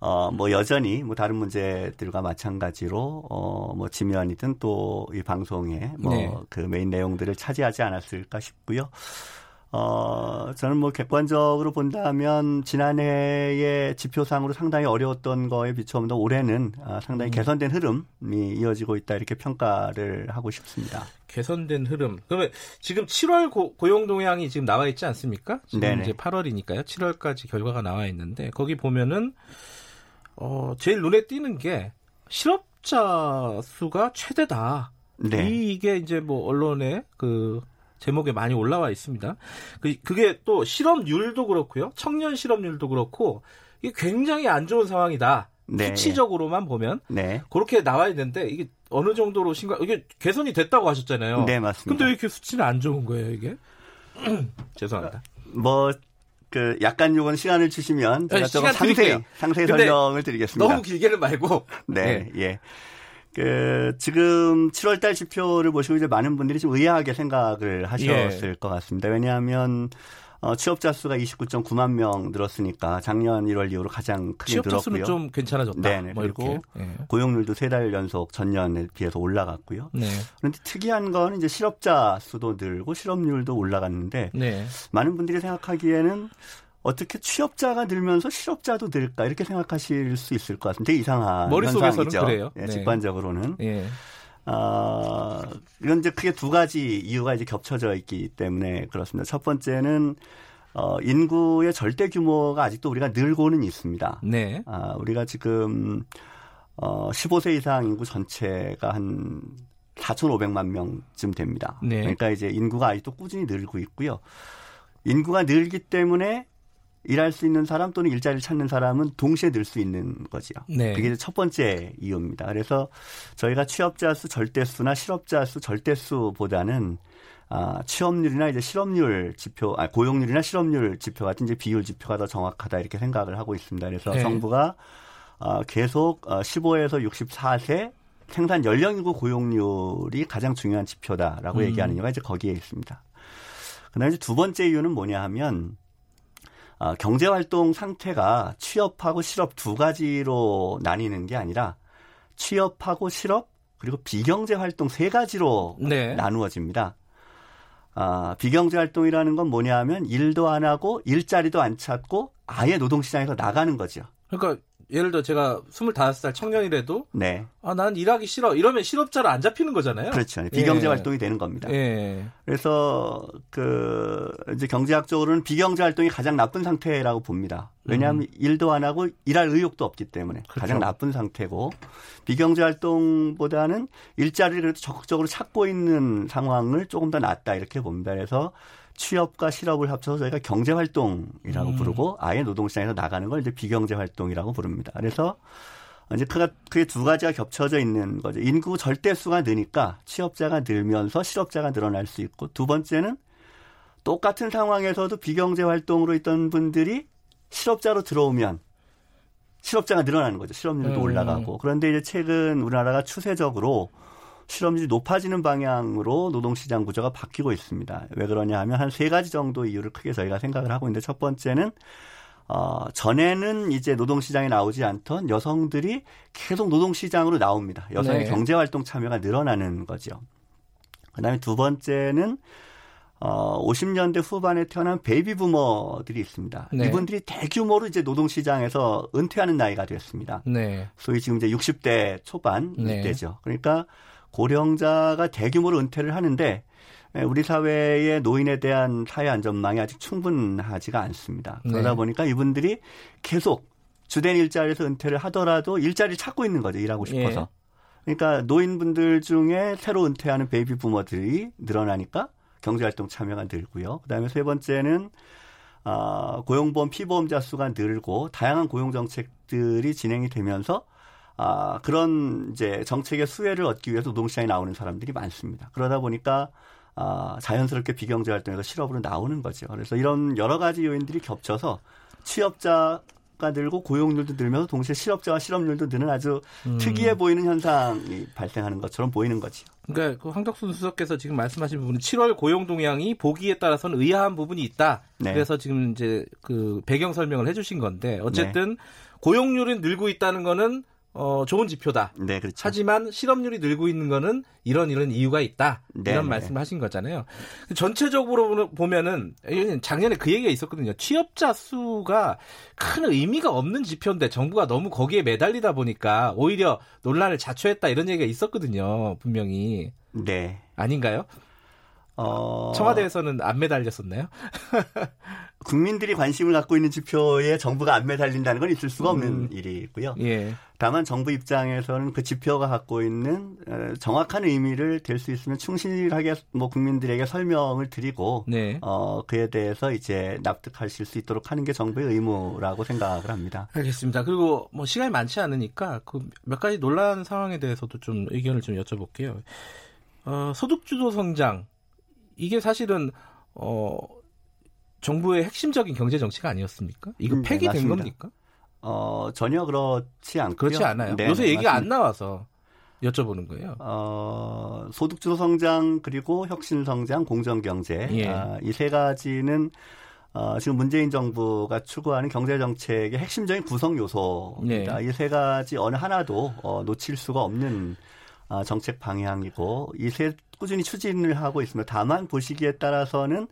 어, 뭐 여전히 뭐 다른 문제들과 마찬가지로 어, 뭐 지면이든 또 이 방송에 뭐그 네. 메인 내용들을 차지하지 않았을까 싶고요. 어, 저는 뭐 객관적으로 본다면 지난해의 지표상으로 상당히 어려웠던 거에 비춰보면 올해는 아, 상당히 음. 개선된 흐름이 이어지고 있다 이렇게 평가를 하고 싶습니다. 개선된 흐름. 그러면 지금 7월 고, 용 동향이 지금 나와 있지 않습니까? 지금 네네. 이제 8월이니까요. 7월까지 결과가 나와 있는데 거기 보면은 어, 제일 눈에 띄는 게 실업자 수가 최대다. 네. 이게 이제 뭐 언론에 그 제목에 많이 올라와 있습니다. 그, 그게 또 실업률도 그렇고요. 청년 실업률도 그렇고 이게 굉장히 안 좋은 상황이다. 네. 수치적으로만 보면 네. 그렇게 나와 있는데 이게 어느 정도로 심각 이게 개선이 됐다고 하셨잖아요. 네 맞습니다. 근데 왜 이렇게 수치는 안 좋은 거예요 이게? <clears throat> 죄송합니다. 뭐. 그 약간 요건 시간을 주시면 제가 좀 상세 상세 설명을 드리겠습니다. 너무 길게는 말고. 네, 네. 예. 그 지금 7월달 지표를 보시고 이제 많은 분들이 좀 의아하게 생각을 하셨을 예. 것 같습니다. 왜냐하면 어, 취업자 수가 29.9만 명 늘었으니까 작년 1월 이후로 가장 크게 취업자 늘었고요. 수는 좀 괜찮아졌다. 네, 뭐 그리고 예. 고용률도 세 달 연속 전년에 비해서 올라갔고요. 네. 그런데 특이한 건 이제 실업자 수도 늘고 실업률도 올라갔는데 네. 많은 분들이 생각하기에는 어떻게 취업자가 늘면서 실업자도 늘까 이렇게 생각하실 수 있을 것 같습니다. 되게 이상한 머릿속에서는 그래요. 네, 직관적으로는. 예. 어, 이런 이제 크게 두 가지 이유가 이제 겹쳐져 있기 때문에 그렇습니다. 첫 번째는 어, 인구의 절대 규모가 아직도 우리가 늘고는 있습니다. 네. 아, 우리가 지금 어, 15세 이상 인구 전체가 한 4,500만 명쯤 됩니다. 네. 그러니까 이제 인구가 아직도 꾸준히 늘고 있고요. 인구가 늘기 때문에 일할 수 있는 사람 또는 일자리를 찾는 사람은 동시에 늘 수 있는 거지요. 네. 그게 첫 번째 이유입니다. 그래서 저희가 취업자 수 절대수나 실업자 수 절대수보다는 아, 취업률이나 이제 실업률 지표, 아, 고용률이나 실업률 지표 같은 이제 비율 지표가 더 정확하다 이렇게 생각을 하고 있습니다. 그래서 네. 정부가 어, 계속 어, 15에서 64세 생산 연령이고 고용률이 가장 중요한 지표다라고 음. 얘기하는 이유가 이제 거기에 있습니다. 그다음에 이제 두 번째 이유는 뭐냐 하면 어, 경제 활동 상태가 취업하고 실업 두 가지로 나뉘는 게 아니라 취업하고 실업 그리고 비경제 활동 세 가지로 네. 나누어집니다. 아, 비경제 활동이라는 건 뭐냐 하면 일도 안 하고 일자리도 안 찾고 아예 노동시장에서 나가는 거죠. 그러니까 예를 들어 제가 25살 청년이라도 네. 아, 난 일하기 싫어. 이러면 실업자로 안 잡히는 거잖아요. 그렇죠. 비경제 예. 활동이 되는 겁니다. 예. 그래서 그 이제 경제학적으로는 비경제 활동이 가장 나쁜 상태라고 봅니다. 왜냐하면 음. 일도 안 하고 일할 의욕도 없기 때문에 그렇죠. 가장 나쁜 상태고 비경제 활동보다는 일자리를 그래도 적극적으로 찾고 있는 상황을 조금 더 낫다 이렇게 봅니다. 그래서 취업과 실업을 합쳐서 저희가 경제 활동이라고 음. 부르고 아예 노동시장에서 나가는 걸 이제 비경제 활동이라고 부릅니다. 그래서 이제 그가 그게 두 가지가 겹쳐져 있는 거죠. 인구 절대수가 느니까 취업자가 늘면서 실업자가 늘어날 수 있고 두 번째는 똑같은 상황에서도 비경제 활동으로 있던 분들이 실업자로 들어오면 실업자가 늘어나는 거죠. 실업률도 음. 올라가고. 그런데 이제 최근 우리나라가 추세적으로 실업률이 높아지는 방향으로 노동시장 구조가 바뀌고 있습니다. 왜 그러냐 하면 한 세 가지 정도 이유를 크게 저희가 생각을 하고 있는데 첫 번째는 어, 전에는 이제 노동시장에 나오지 않던 여성들이 계속 노동시장으로 나옵니다. 여성의 네. 경제활동 참여가 늘어나는 거죠. 그 다음에 두 번째는 어, 50년대 후반에 태어난 베이비 부머들이 있습니다. 네. 이분들이 대규모로 이제 노동시장에서 은퇴하는 나이가 됐습니다. 네. 소위 지금 이제 60대 초반 네. 이때죠. 그러니까 고령자가 대규모로 은퇴를 하는데 예, 우리 사회의 노인에 대한 사회 안전망이 아직 충분하지가 않습니다. 그러다 네. 보니까 이분들이 계속 주된 일자리에서 은퇴를 하더라도 일자리를 찾고 있는 거죠. 일하고 싶어서. 예. 그러니까 노인분들 중에 새로 은퇴하는 베이비 부머들이 늘어나니까 경제활동 참여가 늘고요. 그다음에 세 번째는 아, 고용보험 피보험자 수가 늘고 다양한 고용 정책들이 진행이 되면서 아, 그런 이제 정책의 수혜를 얻기 위해서 노동시장에 나오는 사람들이 많습니다. 그러다 보니까 아, 자연스럽게 비경제 활동에서 실업으로 나오는 거죠. 그래서 이런 여러 가지 요인들이 겹쳐서 취업자 가 늘고 고용률도 늘면서 동시에 실업자와 실업률도 느는 아주 음. 특이해 보이는 현상이 발생하는 것처럼 보이는 거죠. 그러니까 그 황덕순 수석께서 지금 말씀하신 부분은 7월 고용 동향이 보기에 따라서는 의아한 부분이 있다. 네. 그래서 지금 이제 그 배경 설명을 해주신 건데 어쨌든 네. 고용률이 늘고 있다는 거는 어, 좋은 지표다. 네, 그렇죠. 하지만 실업률이 늘고 있는 거는 이런 이런 이유가 있다. 네, 이런 네. 말씀을 하신 거잖아요. 전체적으로 보면은 작년에 그 얘기가 있었거든요. 취업자 수가 큰 의미가 없는 지표인데 정부가 너무 거기에 매달리다 보니까 오히려 논란을 자초했다 이런 얘기가 있었거든요. 분명히. 네. 아닌가요? 어... 청와대에서는 안 매달렸었나요? <laughs> 국민들이 관심을 갖고 있는 지표에 정부가 안 매달린다는 건 있을 수가 없는 음. 일이고요. 예. 다만 정부 입장에서는 그 지표가 갖고 있는 어, 정확한 의미를 될 수 있으면 충실하게 뭐 국민들에게 설명을 드리고 네. 어 그에 대해서 이제 납득하실 수 있도록 하는 게 정부의 의무라고 생각을 합니다. 알겠습니다. 그리고 뭐 시간이 많지 않으니까 그 몇 가지 논란 상황에 대해서도 좀 의견을 좀 여쭤볼게요. 어, 소득주도 성장 이게 사실은 어 정부의 핵심적인 경제 정치가 아니었습니까? 이거 음, 네, 폐기된 네, 겁니까? 어, 전혀 그렇지 않고요. 그렇지 않아요. 네, 요새 얘기가 맞습니다. 안 나와서 여쭤보는 거예요. 어, 소득주도 성장 그리고 혁신 성장, 공정 경제 예. 아, 이세 가지는 어, 지금 문재인 정부가 추구하는 경제 정책의 핵심적인 구성 요소입니다. 예. 이세 가지 어느 하나도 어, 놓칠 수가 없는 어, 정책 방향이고 이 세 꾸준히 추진을 하고 있습니다. 다만 보시기에 따라서는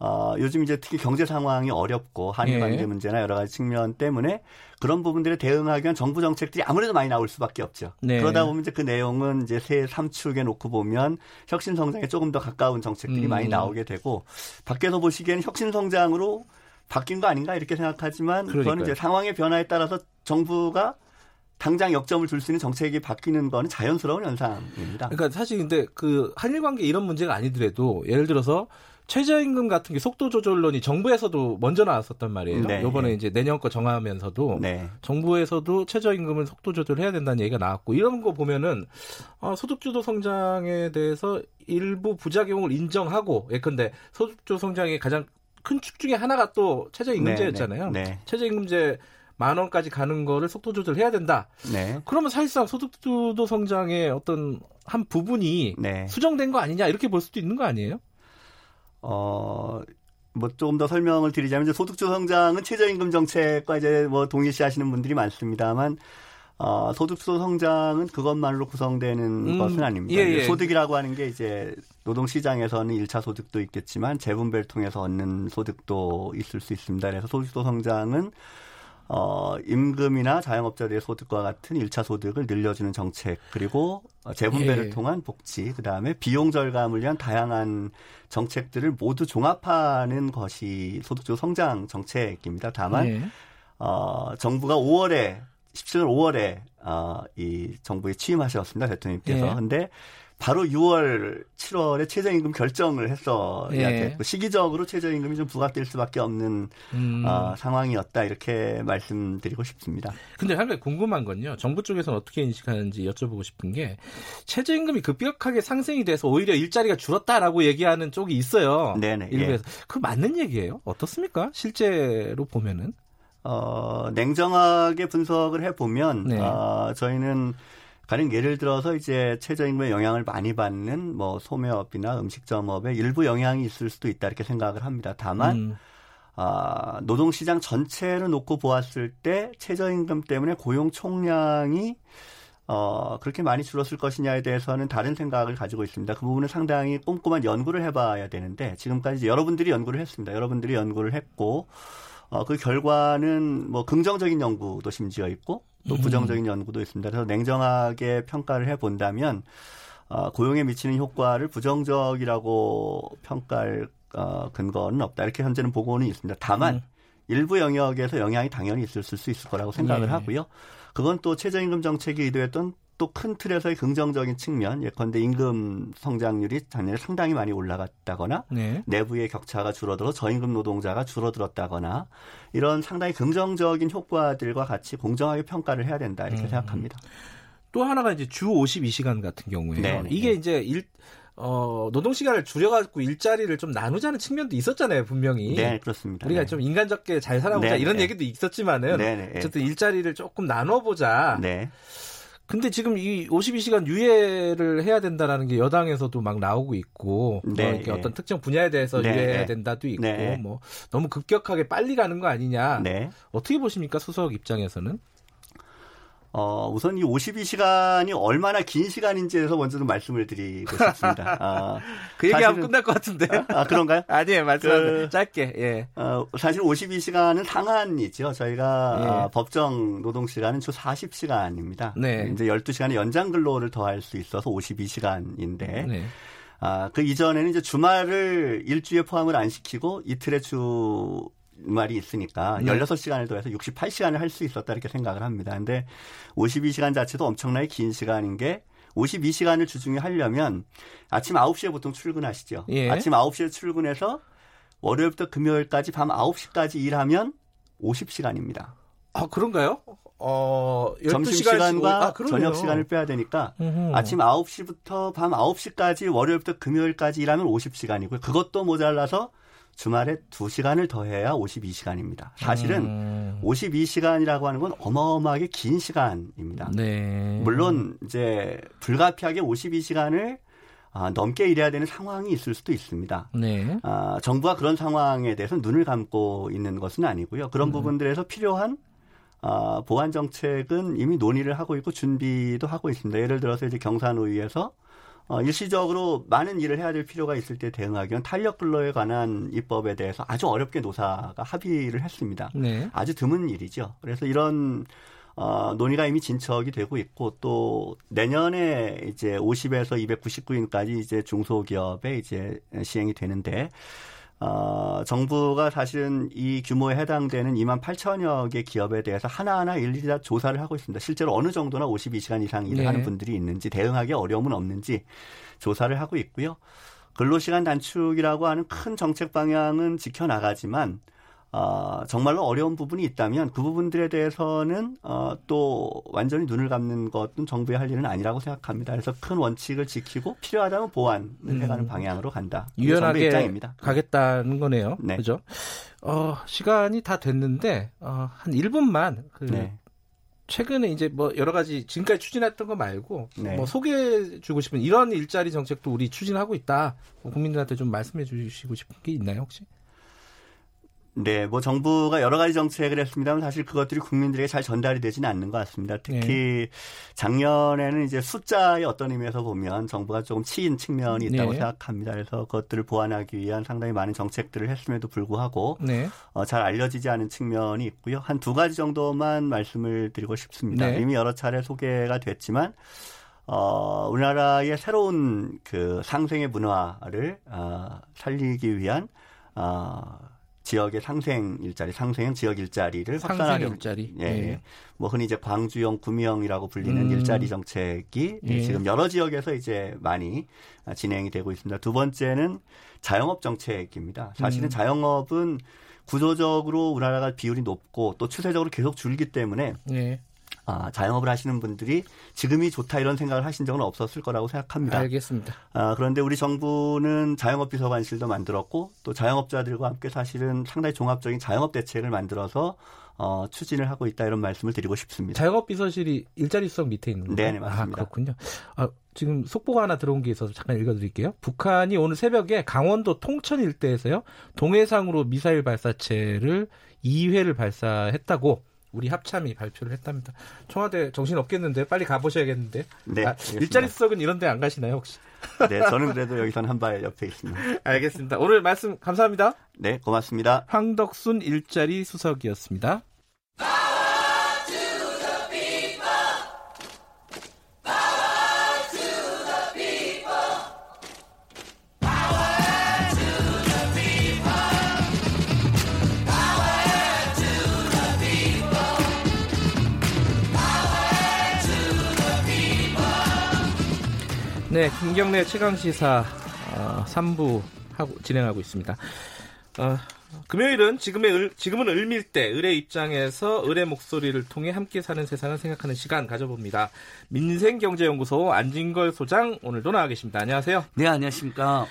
어, 요즘 이제 특히 경제 상황이 어렵고 한일 관계 예. 문제나 여러 가지 측면 때문에 그런 부분들에 대응하기 위한 정부 정책들이 아무래도 많이 나올 수밖에 없죠. 네. 그러다 보면 이제 그 내용은 이제 새 3축에 놓고 보면 혁신 성장에 조금 더 가까운 정책들이 음. 많이 나오게 되고 밖에서 보시기에는 혁신 성장으로 바뀐 거 아닌가 이렇게 생각하지만 그러니까요. 그거는 이제 상황의 변화에 따라서 정부가 당장 역점을 둘수 있는 정책이 바뀌는 거는 자연스러운 현상입니다. 그러니까 사실 근데 그 한일 관계 이런 문제가 아니더라도 예를 들어서 최저임금 같은 게 속도 조절론이 정부에서도 먼저 나왔었단 말이에요. 네. 이번에 이제 내년 거 정하면서도 네. 정부에서도 최저임금을 속도 조절해야 된다는 얘기가 나왔고 이런 거 보면은 어, 소득주도 성장에 대해서 일부 부작용을 인정하고 예컨대 소득주도 성장의 가장 큰 축 중에 하나가 또 최저임금제였잖아요. 네. 네. 최저임금제 만 원까지 가는 거를 속도 조절해야 된다. 네. 그러면 사실상 소득주도 성장의 어떤 한 부분이 네. 수정된 거 아니냐 이렇게 볼 수도 있는 거 아니에요? 어, 뭐 조금 더 설명을 드리자면 이제 소득주 성장은 최저임금 정책과 이제 뭐 동일시하시는 분들이 많습니다만 어, 소득주 성장은 그것만으로 구성되는 음, 것은 아닙니다. 예, 예. 소득이라고 하는 게 이제 노동 시장에서는 1차 소득도 있겠지만 재분배를 통해서 얻는 소득도 있을 수 있습니다. 그래서 소득주 성장은 어, 임금이나 자영업자들의 소득과 같은 1차 소득을 늘려주는 정책, 그리고 재분배를 예. 통한 복지, 그 다음에 비용 절감을 위한 다양한 정책들을 모두 종합하는 것이 소득주 성장 정책입니다. 다만, 예. 어, 정부가 5월에, 17년 5월에, 어, 이 정부에 취임하셨습니다. 대통령님께서. 예. 근데 바로 6월, 7월에 최저임금 결정을 했어야 예. 됐고 시기적으로 최저임금이 좀 부각될 수밖에 없는 음. 어, 상황이었다 이렇게 말씀드리고 싶습니다. 근데 한 가지 궁금한 건요. 정부 쪽에서는 어떻게 인식하는지 여쭤보고 싶은 게 최저임금이 급격하게 상승이 돼서 오히려 일자리가 줄었다라고 얘기하는 쪽이 있어요. 네네. 일부에서 예. 그 맞는 얘기예요? 어떻습니까? 실제로 보면은? 어, 냉정하게 분석을 해 보면 네. 어, 저희는 가령 예를 들어서 이제 최저임금의 영향을 많이 받는 뭐 소매업이나 음식점업에 일부 영향이 있을 수도 있다 이렇게 생각을 합니다. 다만 음. 아, 노동시장 전체를 놓고 보았을 때 최저임금 때문에 고용 총량이 어, 그렇게 많이 줄었을 것이냐에 대해서는 다른 생각을 가지고 있습니다. 그 부분은 상당히 꼼꼼한 연구를 해봐야 되는데 지금까지 여러분들이 연구를 했습니다. 여러분들이 연구를 했고 어, 그 결과는 뭐 긍정적인 연구도 심지어 있고 또 음. 부정적인 연구도 있습니다. 그래서 냉정하게 평가를 해 본다면 어, 고용에 미치는 효과를 부정적이라고 평가할 어, 근거는 없다. 이렇게 현재는 보고는 있습니다. 다만 음. 일부 영역에서 영향이 당연히 있을 수 있을 거라고 생각을 네. 하고요. 그건 또 최저임금 정책이 의도했던 또 큰 틀에서의 긍정적인 측면, 예컨대 임금 성장률이 작년에 상당히 많이 올라갔다거나 네. 내부의 격차가 줄어들어 저임금 노동자가 줄어들었다거나 이런 상당히 긍정적인 효과들과 같이 공정하게 평가를 해야 된다 이렇게 음. 생각합니다. 또 하나가 이제 주 52시간 같은 경우에요. 네, 네 이게 네. 이제 일 어, 노동 시간을 줄여가지고 일자리를 좀 나누자는 측면도 있었잖아요, 분명히. 네, 그렇습니다. 우리가 네. 좀 인간적게 잘 살아보자 네, 이런 네. 얘기도 있었지만은 네, 네. 어쨌든 일자리를 조금 나눠보자. 네. 근데 지금 이 52시간 유예를 해야 된다라는 게 여당에서도 막 나오고 있고 뭐 네, 뭐 어떤 특정 분야에 대해서 네, 유예해야 네. 된다도 있고 네. 뭐 너무 급격하게 빨리 가는 거 아니냐 네. 어떻게 보십니까 수석 입장에서는? 어, 우선 이 52시간이 얼마나 긴 시간인지에서 먼저 좀 말씀을 드리고 싶습니다. <laughs> 아, 그 얘기하면 끝날 것 같은데. 아, 아 그런가요? <laughs> 아니에요, 말씀하세요. 그, 짧게, 예. 어, 사실 52시간은 상한이죠. 저희가 예. 어, 법정 노동시간은 주 40시간입니다. 네. 이제 12시간의 연장 근로를 더할 수 있어서 52시간인데. 네. 아, 그 이전에는 이제 주말을 일주에 포함을 안 시키고 이틀의 주 말이 있으니까 네. 16시간을 더해서 68시간을 할 수 있었다 이렇게 생각을 합니다. 근데 52시간 자체도 엄청나게 긴 시간인 게 52시간을 주중에 하려면 아침 9시에 보통 출근하시죠. 예. 아침 9시에 출근해서 월요일부터 금요일까지 밤 9시까지 일하면 50시간입니다. 아, 그런가요? 어, 점심 시간과 아, 저녁 시간을 빼야 되니까 음흠. 아침 9시부터 밤 9시까지 월요일부터 금요일까지 일하면 50시간이고요. 그것도 모자라서 주말에 2시간을 더해야 52시간입니다. 사실은 음. 52시간이라고 하는 건 어마어마하게 긴 시간입니다. 네. 물론 이제 불가피하게 52시간을 아, 넘게 일해야 되는 상황이 있을 수도 있습니다. 네. 아, 정부가 그런 상황에 대해서 눈을 감고 있는 것은 아니고요. 그런 음. 부분들에서 필요한 아, 보완 정책은 이미 논의를 하고 있고 준비도 하고 있습니다. 예를 들어서 이제 경산의회에서 어, 일시적으로 많은 일을 해야 될 필요가 있을 때 대응하기 위한 탄력 근로에 관한 입법에 대해서 아주 어렵게 노사가 합의를 했습니다. 네. 아주 드문 일이죠. 그래서 이런 어, 논의가 이미 진척이 되고 있고 또 내년에 이제 50에서 299인까지 이제 중소기업에 이제 시행이 되는데 어, 정부가 사실은 이 규모에 해당되는 2만 8천여 개 기업에 대해서 하나하나 일일이 다 조사를 하고 있습니다. 실제로 어느 정도나 52시간 이상 일을 네. 하는 분들이 있는지 대응하기 어려움은 없는지 조사를 하고 있고요. 근로시간 단축이라고 하는 큰 정책 방향은 지켜나가지만 어, 정말로 어려운 부분이 있다면 그 부분들에 대해서는 어, 또 완전히 눈을 감는 것은 정부의 할 일은 아니라고 생각합니다. 그래서 큰 원칙을 지키고 필요하다면 보완을 음. 해가는 방향으로 간다. 유연하게 입장입니다. 가겠다는 거네요. 네. 그죠? 어, 시간이 다 됐는데 어, 한 1분만 그 네. 최근에 이제 뭐 여러 가지 지금까지 추진했던 거 말고 네. 뭐 소개해 주고 싶은 이런 일자리 정책도 우리 추진하고 있다. 국민들한테 좀 말씀해 주시고 싶은 게 있나요, 혹시? 네, 뭐 정부가 여러 가지 정책을 했습니다만 사실 그것들이 국민들에게 잘 전달이 되지는 않는 것 같습니다. 특히 네. 작년에는 이제 숫자의 어떤 의미에서 보면 정부가 조금 치인 측면이 있다고 네. 생각합니다. 그래서 그것들을 보완하기 위한 상당히 많은 정책들을 했음에도 불구하고 네. 어, 잘 알려지지 않은 측면이 있고요. 한 두 가지 정도만 말씀을 드리고 싶습니다. 네. 이미 여러 차례 소개가 됐지만 어, 우리나라의 새로운 그 상생의 문화를 어, 살리기 위한 어, 지역의 상생 일자리, 상생 지역 일자리를 확산하는 일자리. 예. 예. 뭐 흔히 이제 광주형, 구미형이라고 불리는 음. 일자리 정책이 예. 지금 여러 지역에서 이제 많이 진행이 되고 있습니다. 두 번째는 자영업 정책입니다. 사실은 음. 자영업은 구조적으로 우리나라가 비율이 높고 또 추세적으로 계속 줄기 때문에 예. 아, 자영업을 하시는 분들이 지금이 좋다 이런 생각을 하신 적은 없었을 거라고 생각합니다. 알겠습니다. 아, 그런데 우리 정부는 자영업 비서관실도 만들었고 또 자영업자들과 함께 사실은 상당히 종합적인 자영업 대책을 만들어서 어, 추진을 하고 있다 이런 말씀을 드리고 싶습니다. 자영업 비서실이 일자리 수석 밑에 있는 거예요? 네, 맞습니다. 아, 그렇군요. 아, 지금 속보가 하나 들어온 게 있어서 잠깐 읽어드릴게요. 북한이 오늘 새벽에 강원도 통천 일대에서요 동해상으로 미사일 발사체를 2회를 발사했다고 우리 합참이 발표를 했답니다. 청와대 정신 없겠는데 빨리 가보셔야겠는데. 네. 아, 일자리 수석은 이런 데 안 가시나요 혹시? <laughs> 네, 저는 그래도 여기선 한발 옆에 있습니다. 알겠습니다. 오늘 말씀 감사합니다. 네, 고맙습니다. 황덕순 일자리 수석이었습니다. 네, 김경래 최강 시사 어, 3부 하고 진행하고 있습니다. 어, 금요일은 지금의 을, 지금은 을밀대 을의 입장에서 을의 목소리를 통해 함께 사는 세상을 생각하는 시간 가져봅니다. 민생경제연구소 안진걸 소장 오늘도 나와 계십니다. 안녕하세요. 네, 안녕하십니까.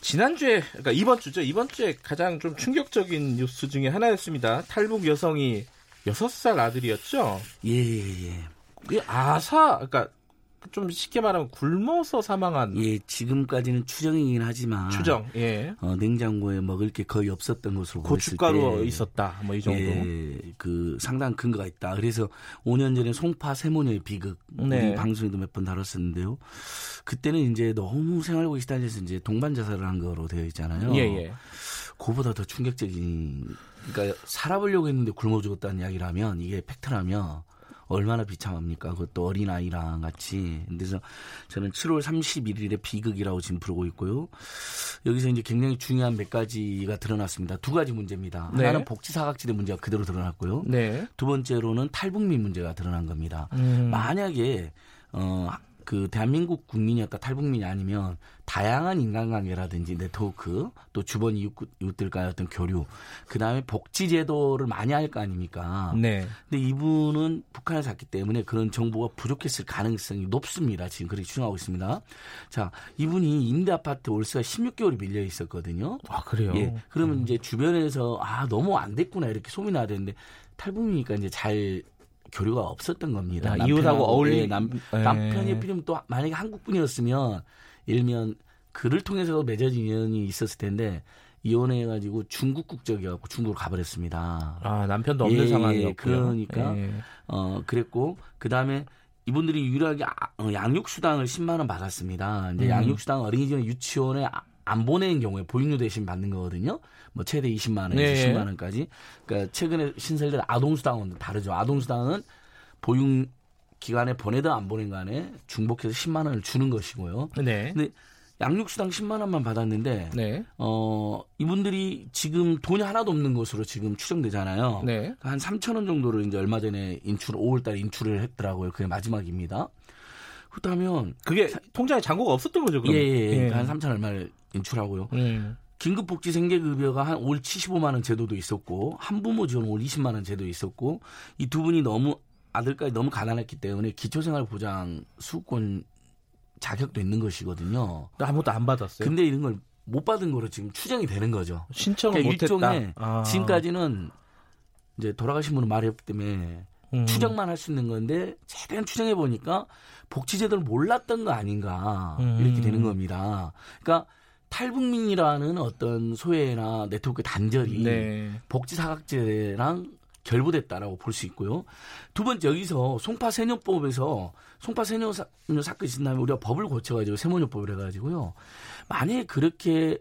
지난주에 그러니까 이번 주죠. 이번 주에 가장 좀 충격적인 뉴스 중에 하나였습니다. 탈북 여성이 6살 아들이었죠. 예, 예, 예. 아사 그러니까 좀 쉽게 말하면 굶어서 사망한. 예, 지금까지는 추정이긴 하지만. 추정. 예. 어, 냉장고에 먹을 게 거의 없었던 것으로 고춧가루 있었다. 뭐 이 정도. 예, 그 상당 근거가 있다. 그래서 5년 전에 송파 세모녀의 비극 네. 우리 방송에도 몇 번 다뤘었는데요. 그때는 이제 너무 생활고기 시달려서 이제 동반 자살을 한 거로 되어 있잖아요. 예, 예. 그보다 더 충격적인 그러니까 살아보려고 했는데 굶어 죽었다는 이야기라면 이게 팩트라면 얼마나 비참합니까? 그것도 어린아이랑 같이. 그래서 저는 7월 31일에 비극이라고 지금 부르고 있고요. 여기서 이제 굉장히 중요한 몇 가지가 드러났습니다. 두 가지 문제입니다. 네. 하나는 복지 사각지대 문제가 그대로 드러났고요. 네. 두 번째로는 탈북민 문제가 드러난 겁니다. 음. 만약에 어, 그 대한민국 국민이었다 탈북민이 아니면 다양한 인간관계라든지 네트워크 또 주변 이웃, 이웃들과의 어떤 교류 그 다음에 복지 제도를 많이 할 거 아닙니까? 네. 근데 이분은 북한에 샀기 때문에 그런 정보가 부족했을 가능성이 높습니다. 지금 그렇게 추정하고 있습니다. 자, 이분이 임대 아파트 월세가 16개월이 밀려 있었거든요. 아 그래요? 예. 그러면 음. 이제 주변에서 아 너무 안 됐구나 이렇게 소문이 나야 되는데 탈북민이니까 이제 잘 교류가 없었던 겁니다. 아, 이웃하고 어울리 예, 남, 네. 남편이 필요면 또 만약에 한국 분이었으면 일면 그를 통해서 맺어진 인연이 있었을 텐데 이혼해가지고 중국 국적이어갖고 중국으로 가버렸습니다. 아 남편도 없는 예, 상황이었고 그러니까 예. 어 그랬고 그 다음에 이분들이 유일하게 아, 어, 양육수당을 10만 원 받았습니다. 이제 음. 양육수당 어린이집 유치원에 아, 안 보내는 경우에 보육료 대신 받는 거거든요. 뭐 최대 20만 원에서 네. 10만 원까지. 그러니까 최근에 신설된 아동수당은 다르죠. 아동수당은 보육 기간에 보내든 안 보낸 간에 중복해서 10만 원을 주는 것이고요. 네. 근데 양육수당 10만 원만 받았는데 네. 어 이분들이 지금 돈이 하나도 없는 것으로 지금 추정되잖아요. 네. 그러니까 한 3천 원 정도를 이제 얼마 전에 인출 5월 달에 인출을 했더라고요. 그게 마지막입니다. 그렇다면 그게 통장에 잔고가 없었던 거죠, 그럼? 예, 예, 예. 예. 한 3천 얼마를 인출하고요. 예. 긴급복지 생계급여가 한 올 75만 원 제도도 있었고 한부모 지원 올 20만 원 제도 있었고 이 두 분이 너무 아들까지 너무 가난했기 때문에 기초생활보장 수급권 자격도 있는 것이거든요. 아무것도 안 받았어요. 근데 이런 걸 못 받은 거로 지금 추정이 되는 거죠. 신청을 그러니까 못했다. 아. 지금까지는 이제 돌아가신 분은 말이 없기 때문에 음. 추정만 할 수 있는 건데 최대한 추정해 보니까 복지제도를 몰랐던 거 아닌가 음. 이렇게 되는 겁니다. 그러니까 탈북민이라는 어떤 소외나 네트워크 단절이 네. 복지 사각제랑 결부됐다라고 볼 수 있고요. 두 번째 여기서 송파세뇨법에서 송파세뇨 사건이 있다면 우리가 법을 고쳐가지고 세모뇨법을 해가지고요. 만약에 그렇게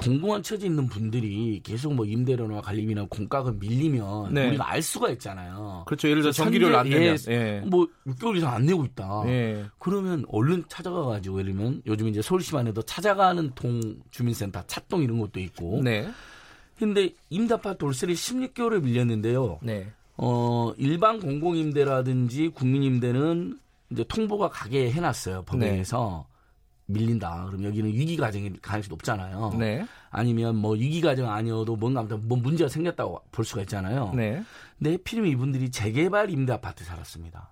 공공한 처지 있는 분들이 계속 뭐 임대료나 관리비나 공과금 밀리면 네. 우리가 알 수가 있잖아요. 그렇죠. 예를 들어 전기료를 안 내면 예. 뭐 6개월 이상 안 내고 있다. 예. 그러면 얼른 찾아가 가지고 예를 들면 요즘 이제 서울시만 해도 찾아가는 동 주민센터 찻동 이런 것도 있고 네. 근데 임대아파트 돌세를 16개월을 밀렸는데요. 네. 어, 일반 공공임대라든지 국민임대는 이제 통보가 가게 해놨어요. 법원에서. 네. 밀린다. 그럼 여기는 위기 과정일 가능성이 높잖아요. 네. 아니면 뭐 위기 과정 아니어도 뭔가 뭐 문제가 생겼다고 볼 수가 있잖아요. 네. 근데 필이면 이분들이 재개발 임대 아파트 살았습니다.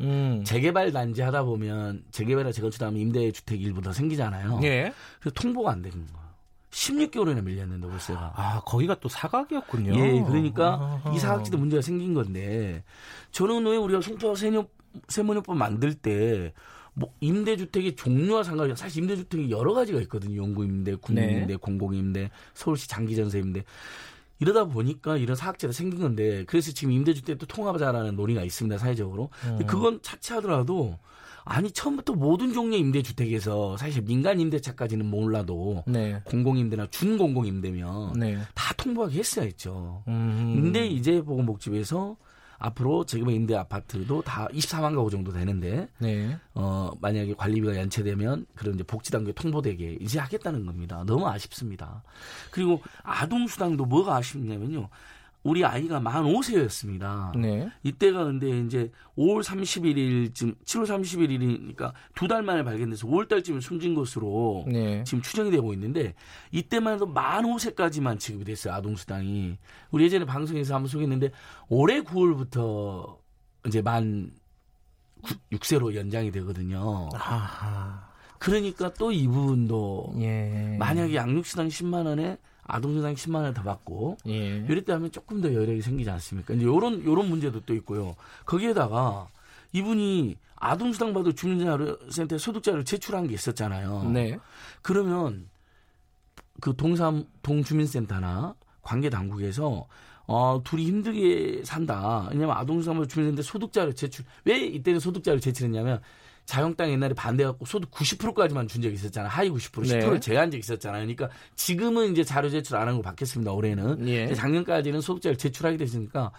음. 재개발 단지 하다 보면 재개발이나 재건축하면 임대 주택 일부 더 생기잖아요. 네. 그래서 통보가 안 되는 거예요. 16개월이나 밀렸는데 월세가. 아, 거기가 또 사각이었군요. 예, 그러니까 아하. 이 사각지도 문제가 생긴 건데 저는 왜 우리가 송파 세뇨 세모뇨법 만들 때 뭐 임대주택의 종류와 상관이 사실 임대주택이 여러 가지가 있거든요. 연구임대, 국민임대, 네. 공공임대, 서울시 장기전세임대. 이러다 보니까 이런 사학제가 생긴 건데 그래서 지금 임대주택도 통합하자라는 논의가 있습니다 사회적으로. 음. 그건 차치하더라도 아니 처음부터 모든 종류의 임대주택에서 사실 민간 임대차까지는 몰라도 네. 공공임대나 준공공임대면 네. 다 통보하게 했어야 했죠. 음. 근데 이제 보건복지부에서 앞으로 지금의 임대 아파트도 다 24만 가구 정도 되는데 네. 어 만약에 관리비가 연체되면 그런 이제 복지 단계 통보되게 이제 하겠다는 겁니다. 너무 아쉽습니다. 그리고 아동 수당도 뭐가 아쉽냐면요. 우리 아이가 만 5세였습니다. 네. 이때가 근데 이제 5월 31일쯤, 7월 31일이니까 두 달 만에 발견돼서 5월 달쯤에 숨진 것으로 네. 지금 추정이 되고 있는데 이때만 해도 만 5세까지만 지급이 됐어요. 아동수당이. 우리 예전에 방송에서 한번 소개했는데 올해 9월부터 이제 만 6세로 연장이 되거든요. 아하. 그러니까 또 이 부분도 예. 만약에 양육수당 10만 원에 아동수당 10만 원더 받고 예. 이럴 때 하면 조금 더 여력이 생기지 않습니까? 이제 요런 요런 문제도 또 있고요. 거기에다가 이분이 아동수당 받을 주민자료센터 소득자를 제출한 게 있었잖아요. 네. 그러면 그 동삼 동주민센터나 관계 당국에서 어, 둘이 힘들게 산다. 왜냐면 아동수당 받을 주민센터 소득자를 제출 왜 이때는 소득자를 제출했냐면 자영당 옛날에 반대해갖고 소득 90%까지만 준 적이 있었잖아요. 하위 90% 10%를 네. 제한 적이 있었잖아요. 그러니까 지금은 이제 자료 제출 안 하는 거 바뀌었습니다. 올해는. 예. 작년까지는 소득자를 제출하게 됐으니까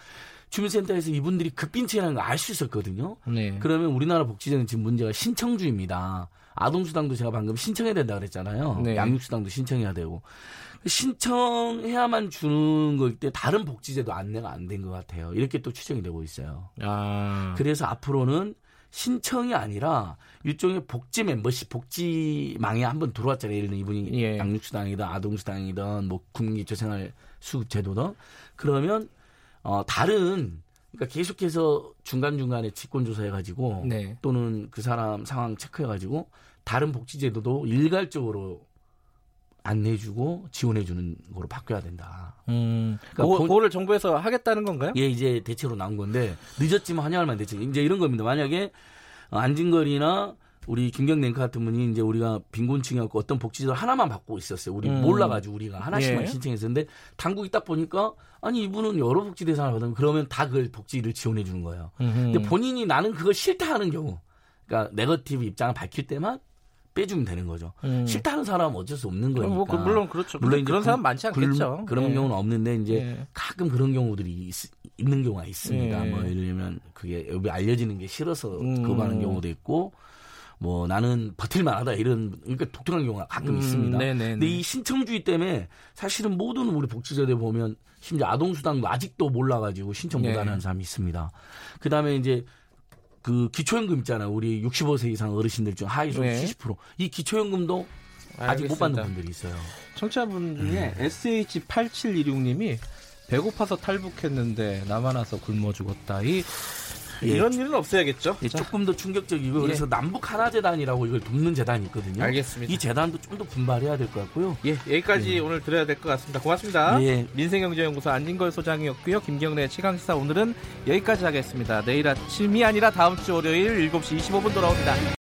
주민센터에서 이분들이 급빈층이라는 걸 알 수 있었거든요. 네. 그러면 우리나라 복지제는 지금 문제가 신청주의입니다. 아동수당도 제가 방금 신청해야 된다 그랬잖아요. 네. 양육수당도 신청해야 되고. 신청해야만 주는 거일 때 다른 복지제도 안내가 안 된 것 같아요. 이렇게 또 추정이 되고 있어요. 아. 그래서 앞으로는 신청이 아니라 일종의 복지 멤버십, 복지망에 한번 들어왔잖아요. 예를 들면 이분이 예. 양육수당이든 아동수당이든 뭐 국민기초생활 수급제도든 그러면 어 다른 그러니까 계속해서 중간중간에 직권조사해가지고 네. 또는 그 사람 상황 체크해가지고 다른 복지제도도 일괄적으로 안내해주고 지원해주는 거로 바뀌어야 된다. 음, 그러니까 그, 거를 정부에서 하겠다는 건가요? 예, 이제 대체로 나온 건데 늦었지만 환영할 만한 대책. 이제 이런 겁니다. 만약에 안진걸이나 우리 김경 랭크 같은 분이 이제 우리가 빈곤층이었고 어떤 복지를 하나만 받고 있었어요. 우리 음. 몰라가지고 우리가 하나씩만 예. 신청했었는데 당국이 딱 보니까 아니 이분은 여러 복지 대상을 받으면 그러면 다 그걸 복지를 지원해 주는 거예요. 음흠. 근데 본인이 나는 그걸 싫다 하는 경우, 그러니까 네거티브 입장을 밝힐 때만 빼주면 되는 거죠. 음. 싫다는 사람은 어쩔 수 없는 거예요. 뭐, 그, 물론 그렇죠. 물론 그런 사람 많지 않겠죠. 그, 런 예. 경우는 없는데 이제 예. 가끔 그런 경우들이 있, 있는 경우가 있습니다. 예. 뭐 예를 들면 그게 여기 알려지는 게 싫어서 음. 거부하는 경우도 있고 뭐 나는 버틸만하다 이런 그러니까 독특한 경우가 가끔 음, 있습니다. 네네네. 근데 이 신청주의 때문에 사실은 모든 우리 복지자들 보면 심지어 아동수당도 아직도 몰라가지고 신청 못하는 네. 사람이 있습니다. 그 다음에 이제 그 기초연금 있잖아요. 우리 65세 이상 어르신들 중 하위소 네. 70%이 기초연금도 알겠습니다. 아직 못 받는 분들이 있어요. 청취자분 중에 음. SH8726님이 배고파서 탈북했는데 와서 굶어 죽었다. 이 예. 이런 일은 없어야겠죠. 예, 조금 더 충격적이고 예. 그래서 남북 하나 재단이라고 이걸 돕는 재단이 있거든요. 알겠습니다. 이 재단도 좀 더 분발해야 될 것 같고요. 예, 여기까지 예. 오늘 들어야 될 것 같습니다. 고맙습니다. 예. 민생경제연구소 안진걸 소장이었고요. 김경래 최강시사 오늘은 여기까지 하겠습니다. 내일 아침이 아니라 다음 주 월요일 7시 25분 돌아옵니다.